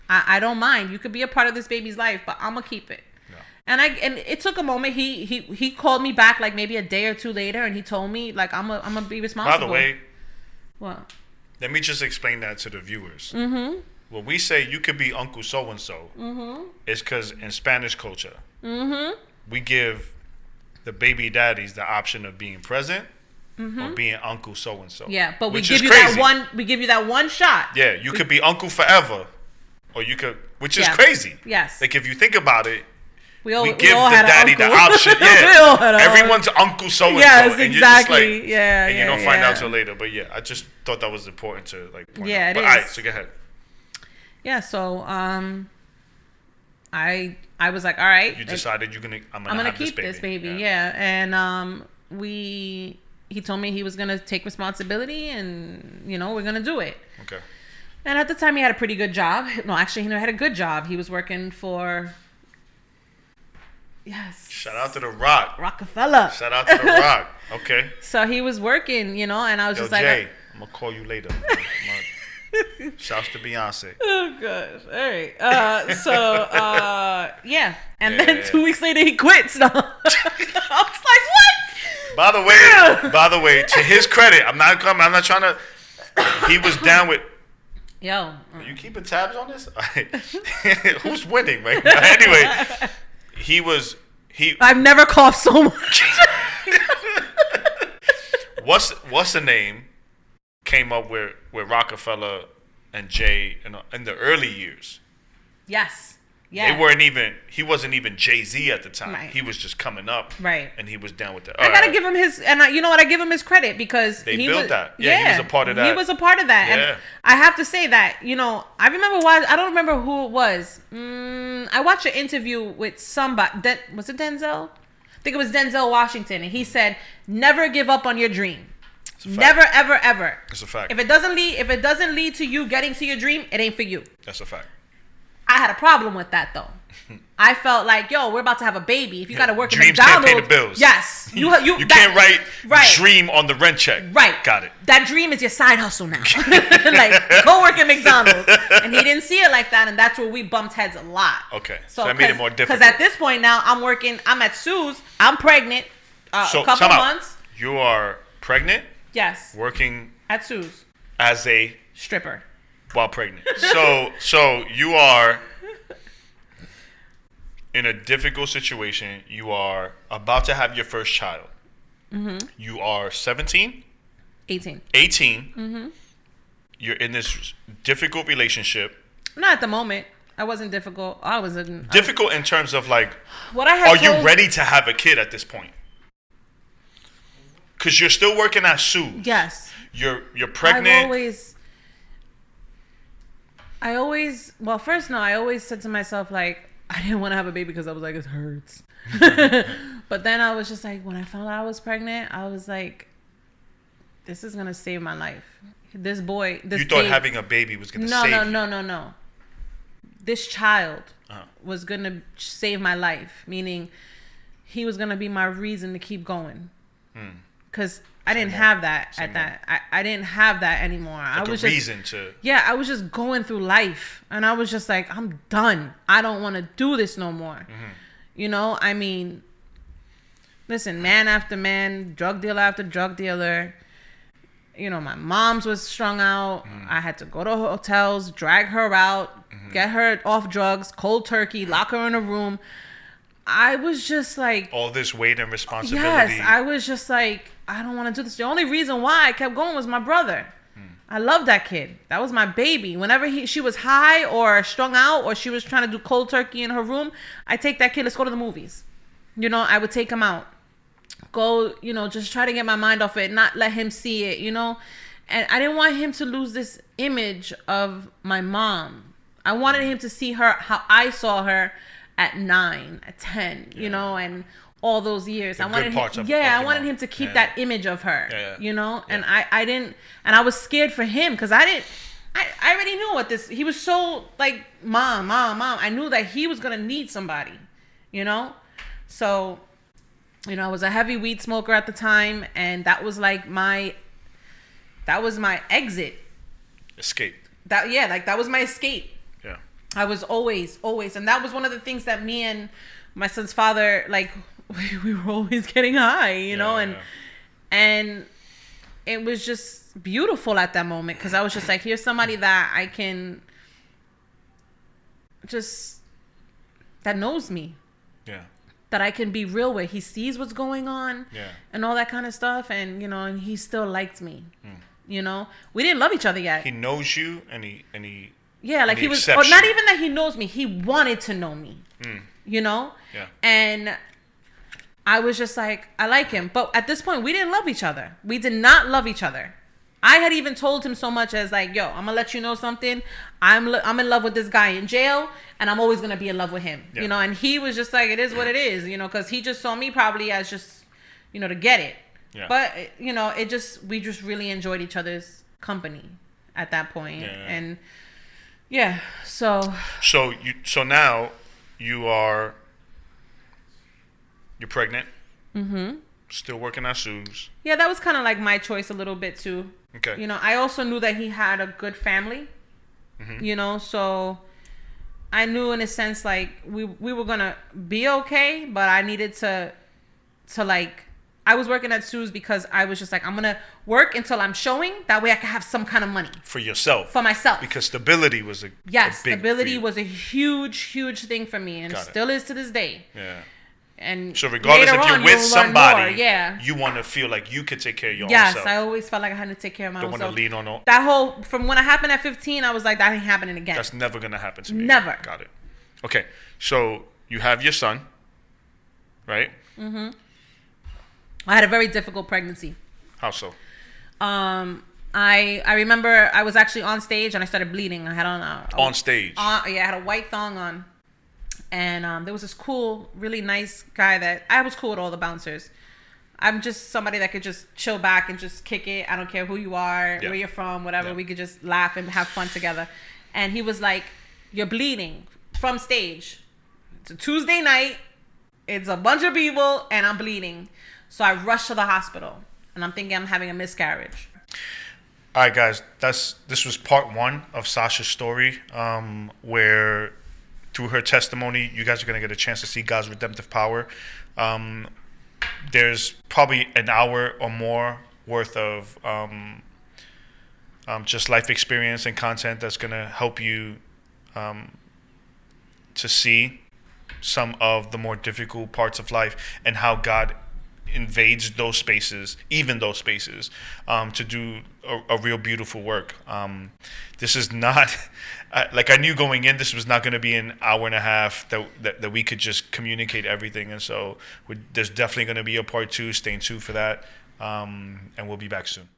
i i don't mind. You could be a part of this baby's life but i'm gonna keep it. Yeah. and i and it took a moment. He he he called me back like maybe a day or two later and he told me like i'm gonna i'm gonna be responsible. By the way, what? let me just explain that to the viewers. mm-hmm. When we say you could be Uncle so and so, it's because in Spanish culture, mm-hmm we give the baby daddies the option of being present or being Uncle so and so. Mm-hmm. yeah but we give you crazy. that one we give you that one shot Yeah, you could be Uncle forever, or you could, which is Yeah. crazy. yes Like if you think about it, we all, we we give all the had daddy the option. We Yeah, everyone's Uncle so and so. Yes, and you're just exactly. like- Yeah, and you don't find out yeah. till later. But yeah, I just thought that was important to like. Point Yeah, out. it but, is. All right, so go ahead. yeah so um i i was like all right You decided you're gonna. I'm gonna, i'm gonna keep this baby, yeah. and um we he told me he was gonna take responsibility and you know we're gonna do it Okay. and at the time he had a pretty good job no actually he had a good job he was working for yes Shout out to the Rock. rockefeller Shout out to the Rock. Okay. so he was working you know and i was Yo, just like Jay, I'm gonna call you later. Shouts to Beyonce. Oh gosh. All right. Uh, so uh, yeah, and Yeah, then two weeks later he quits. No, I was like, what? By the way, by the way, to his credit, I'm not coming. I'm not trying to. He was down with. Yo. Are you keeping tabs on this? Who's winning, right? now? Anyway, he was he. I've never coughed so much. What's what's the name? Came up with with Rockefeller and Jay in, in the early years. yes. Yeah. They weren't even. He wasn't even Jay Z at the time. Right. He was just coming up. Right. And he was down with the. I gotta give him his, and I, you know what? I give him his credit because They he built was, that. Yeah, he was a part of that. He was a part of that, Yeah. and I have to say that you know I remember why I don't remember who it was. Mm, I watched an interview with somebody. Den, was it Denzel? I think it was Denzel Washington, and he said, "Never give up on your dream. Never, ever, ever. It's a fact. If it doesn't lead, if it doesn't lead to you getting to your dream, it ain't for you." That's a fact. I had a problem with that though. I felt like, yo, we're about to have a baby. If you got to work Dreams at can't McDonald's, pay the bills. yes, you you, You that- can't write right. dream on the rent check. Right. Got it. That dream is your side hustle now. like, go work at McDonald's. And he didn't see it like that, and that's where we bumped heads a lot. Okay. So that made it more difficult. Because at this point now, I'm working, I'm at Sue's, I'm pregnant, uh, So a couple time out. months. You are pregnant, Yes, working at Sue's. as a Stripper. while pregnant. So so you are in a difficult situation. You are about to have your first child. Mm-hmm. You are 17, 18. 18. Mm-hmm. You're in this difficult relationship. Not at the moment. I wasn't difficult. I was in. Difficult in terms of like, what I had are you ready to have a kid at this point? Because you're still working at Sue's. Yes. You're you're pregnant. I've always, I always, well, first, no, I always said to myself, like, I didn't want to have a baby because I was like, it hurts. but then I was just like, when I found out I was pregnant, I was like, this is going to save my life. This boy, this you thought baby- having a baby was gonna no, save no, you. no, no, no. This child Uh-huh. was going to save my life, meaning he was going to be my reason to keep going. Because I didn't have that Say at that. I, I didn't have that anymore. I Like a was just reason to. yeah, I was just going through life and I was just like, I'm done. I don't want to do this no more. Mm-hmm. You know, I mean, listen, man after man, drug dealer after drug dealer. You know, my mom's was strung out. Mm-hmm. I had to go to hotels, drag her out, get her off drugs, cold turkey, lock her in a room. I was just like, all this weight and responsibility. Yes, I was just like, I don't want to do this. The only reason why I kept going was my brother. Hmm. I love that kid. That was my baby. Whenever he she was high or strung out or she was trying to do cold turkey in her room, I take that kid. Let's go to the movies. You know, I would take him out. Go, you know, just try to get my mind off it, not let him see it. You know, and I didn't want him to lose this image of my mom. I wanted him to see her how I saw her at nine, at ten, you know, and all those years. The I wanted him, of- yeah, of I wanted mom. him to keep Yeah. that image of her, Yeah, yeah. you know, and I I didn't, and I was scared for him because I didn't. I, I already knew what this. He was so like mom, mom, mom. I knew that he was gonna need somebody, you know. So, you know, I was a heavy weed smoker at the time, and that was like my, that was my exit. Escape. That yeah, like that was my escape. Yeah. I was always, always, and that was one of the things that me and my son's father, like, we were always getting high, you know, Yeah, and yeah. and it was just beautiful at that moment because I was just like, here's somebody that I can just that knows me, Yeah. that I can be real with. He sees what's going on, Yeah. and all that kind of stuff, and you know, and he still liked me. Hmm. You know, we didn't love each other yet. He knows you, and he and he. Yeah, like he he was, or not even that he knows me. He wanted to know me. Hmm. You know. Yeah. And I was just like, I like him, but at this point, we didn't love each other. We did not love each other. I had even told him so much as like, "Yo, I'm gonna let you know something. I'm lo- I'm in love with this guy in jail, and I'm always gonna be in love with him." Yeah. You know, and he was just like, "It is what it is," you know, because he just saw me probably as just, you know, to get it. Yeah. But you know, it just we just really enjoyed each other's company at that point, Yeah. and yeah, so So you so now you are you're pregnant. Mm-hmm. Still working at Sue's. yeah, that was kind of like my choice a little bit too. Okay. You know, I also knew that he had a good family. Mm-hmm. You know, so I knew in a sense like we we were gonna be okay, but I needed to to like I was working at Sue's because I was just like I'm gonna work until I'm showing. That way I can have some kind of money for yourself. for myself. because stability was a a yes, for stability was a huge, huge thing for me, and still is to this day. yeah. And So regardless if you're on, with you'll somebody, yeah. you want to feel like you could take care of your Yes, own self. I always felt like I had to take care of my Don't own want to self. lean on. No, That whole from when it happened at 15, I was like, that ain't happening again. that's never gonna happen to me. Never. Got it. Okay, so you have your son, right? Mm-hmm i had a very difficult pregnancy. How so? Um, I I remember I was actually on stage and I started bleeding. I had on a, a On stage. uh, yeah, I had a white thong on, and um, there was this cool, really nice guy that I was cool with all the bouncers. I'm just somebody that could just chill back and just kick it. I don't care who you are, Yeah. where you're from, whatever. Yeah. We could just laugh and have fun together. And he was like, "You're bleeding from stage. It's a Tuesday night. It's a bunch of people, and I'm bleeding." So I rush to the hospital, and I'm thinking I'm having a miscarriage. All right, guys. That's this was part one of Sasha's story, um, where through her testimony, you guys are gonna get a chance to see God's redemptive power. Um, there's probably an hour or more worth of um, um, just life experience and content that's gonna help you um, to see some of the more difficult parts of life and how God invades those spaces, even those spaces, um, to do a, a real beautiful work. Um, this is not Like I knew going in. This was not going to be an hour and a half that that, that we could just communicate everything. And so there's definitely going to be a part two. Stay tuned for that, um, and we'll be back soon.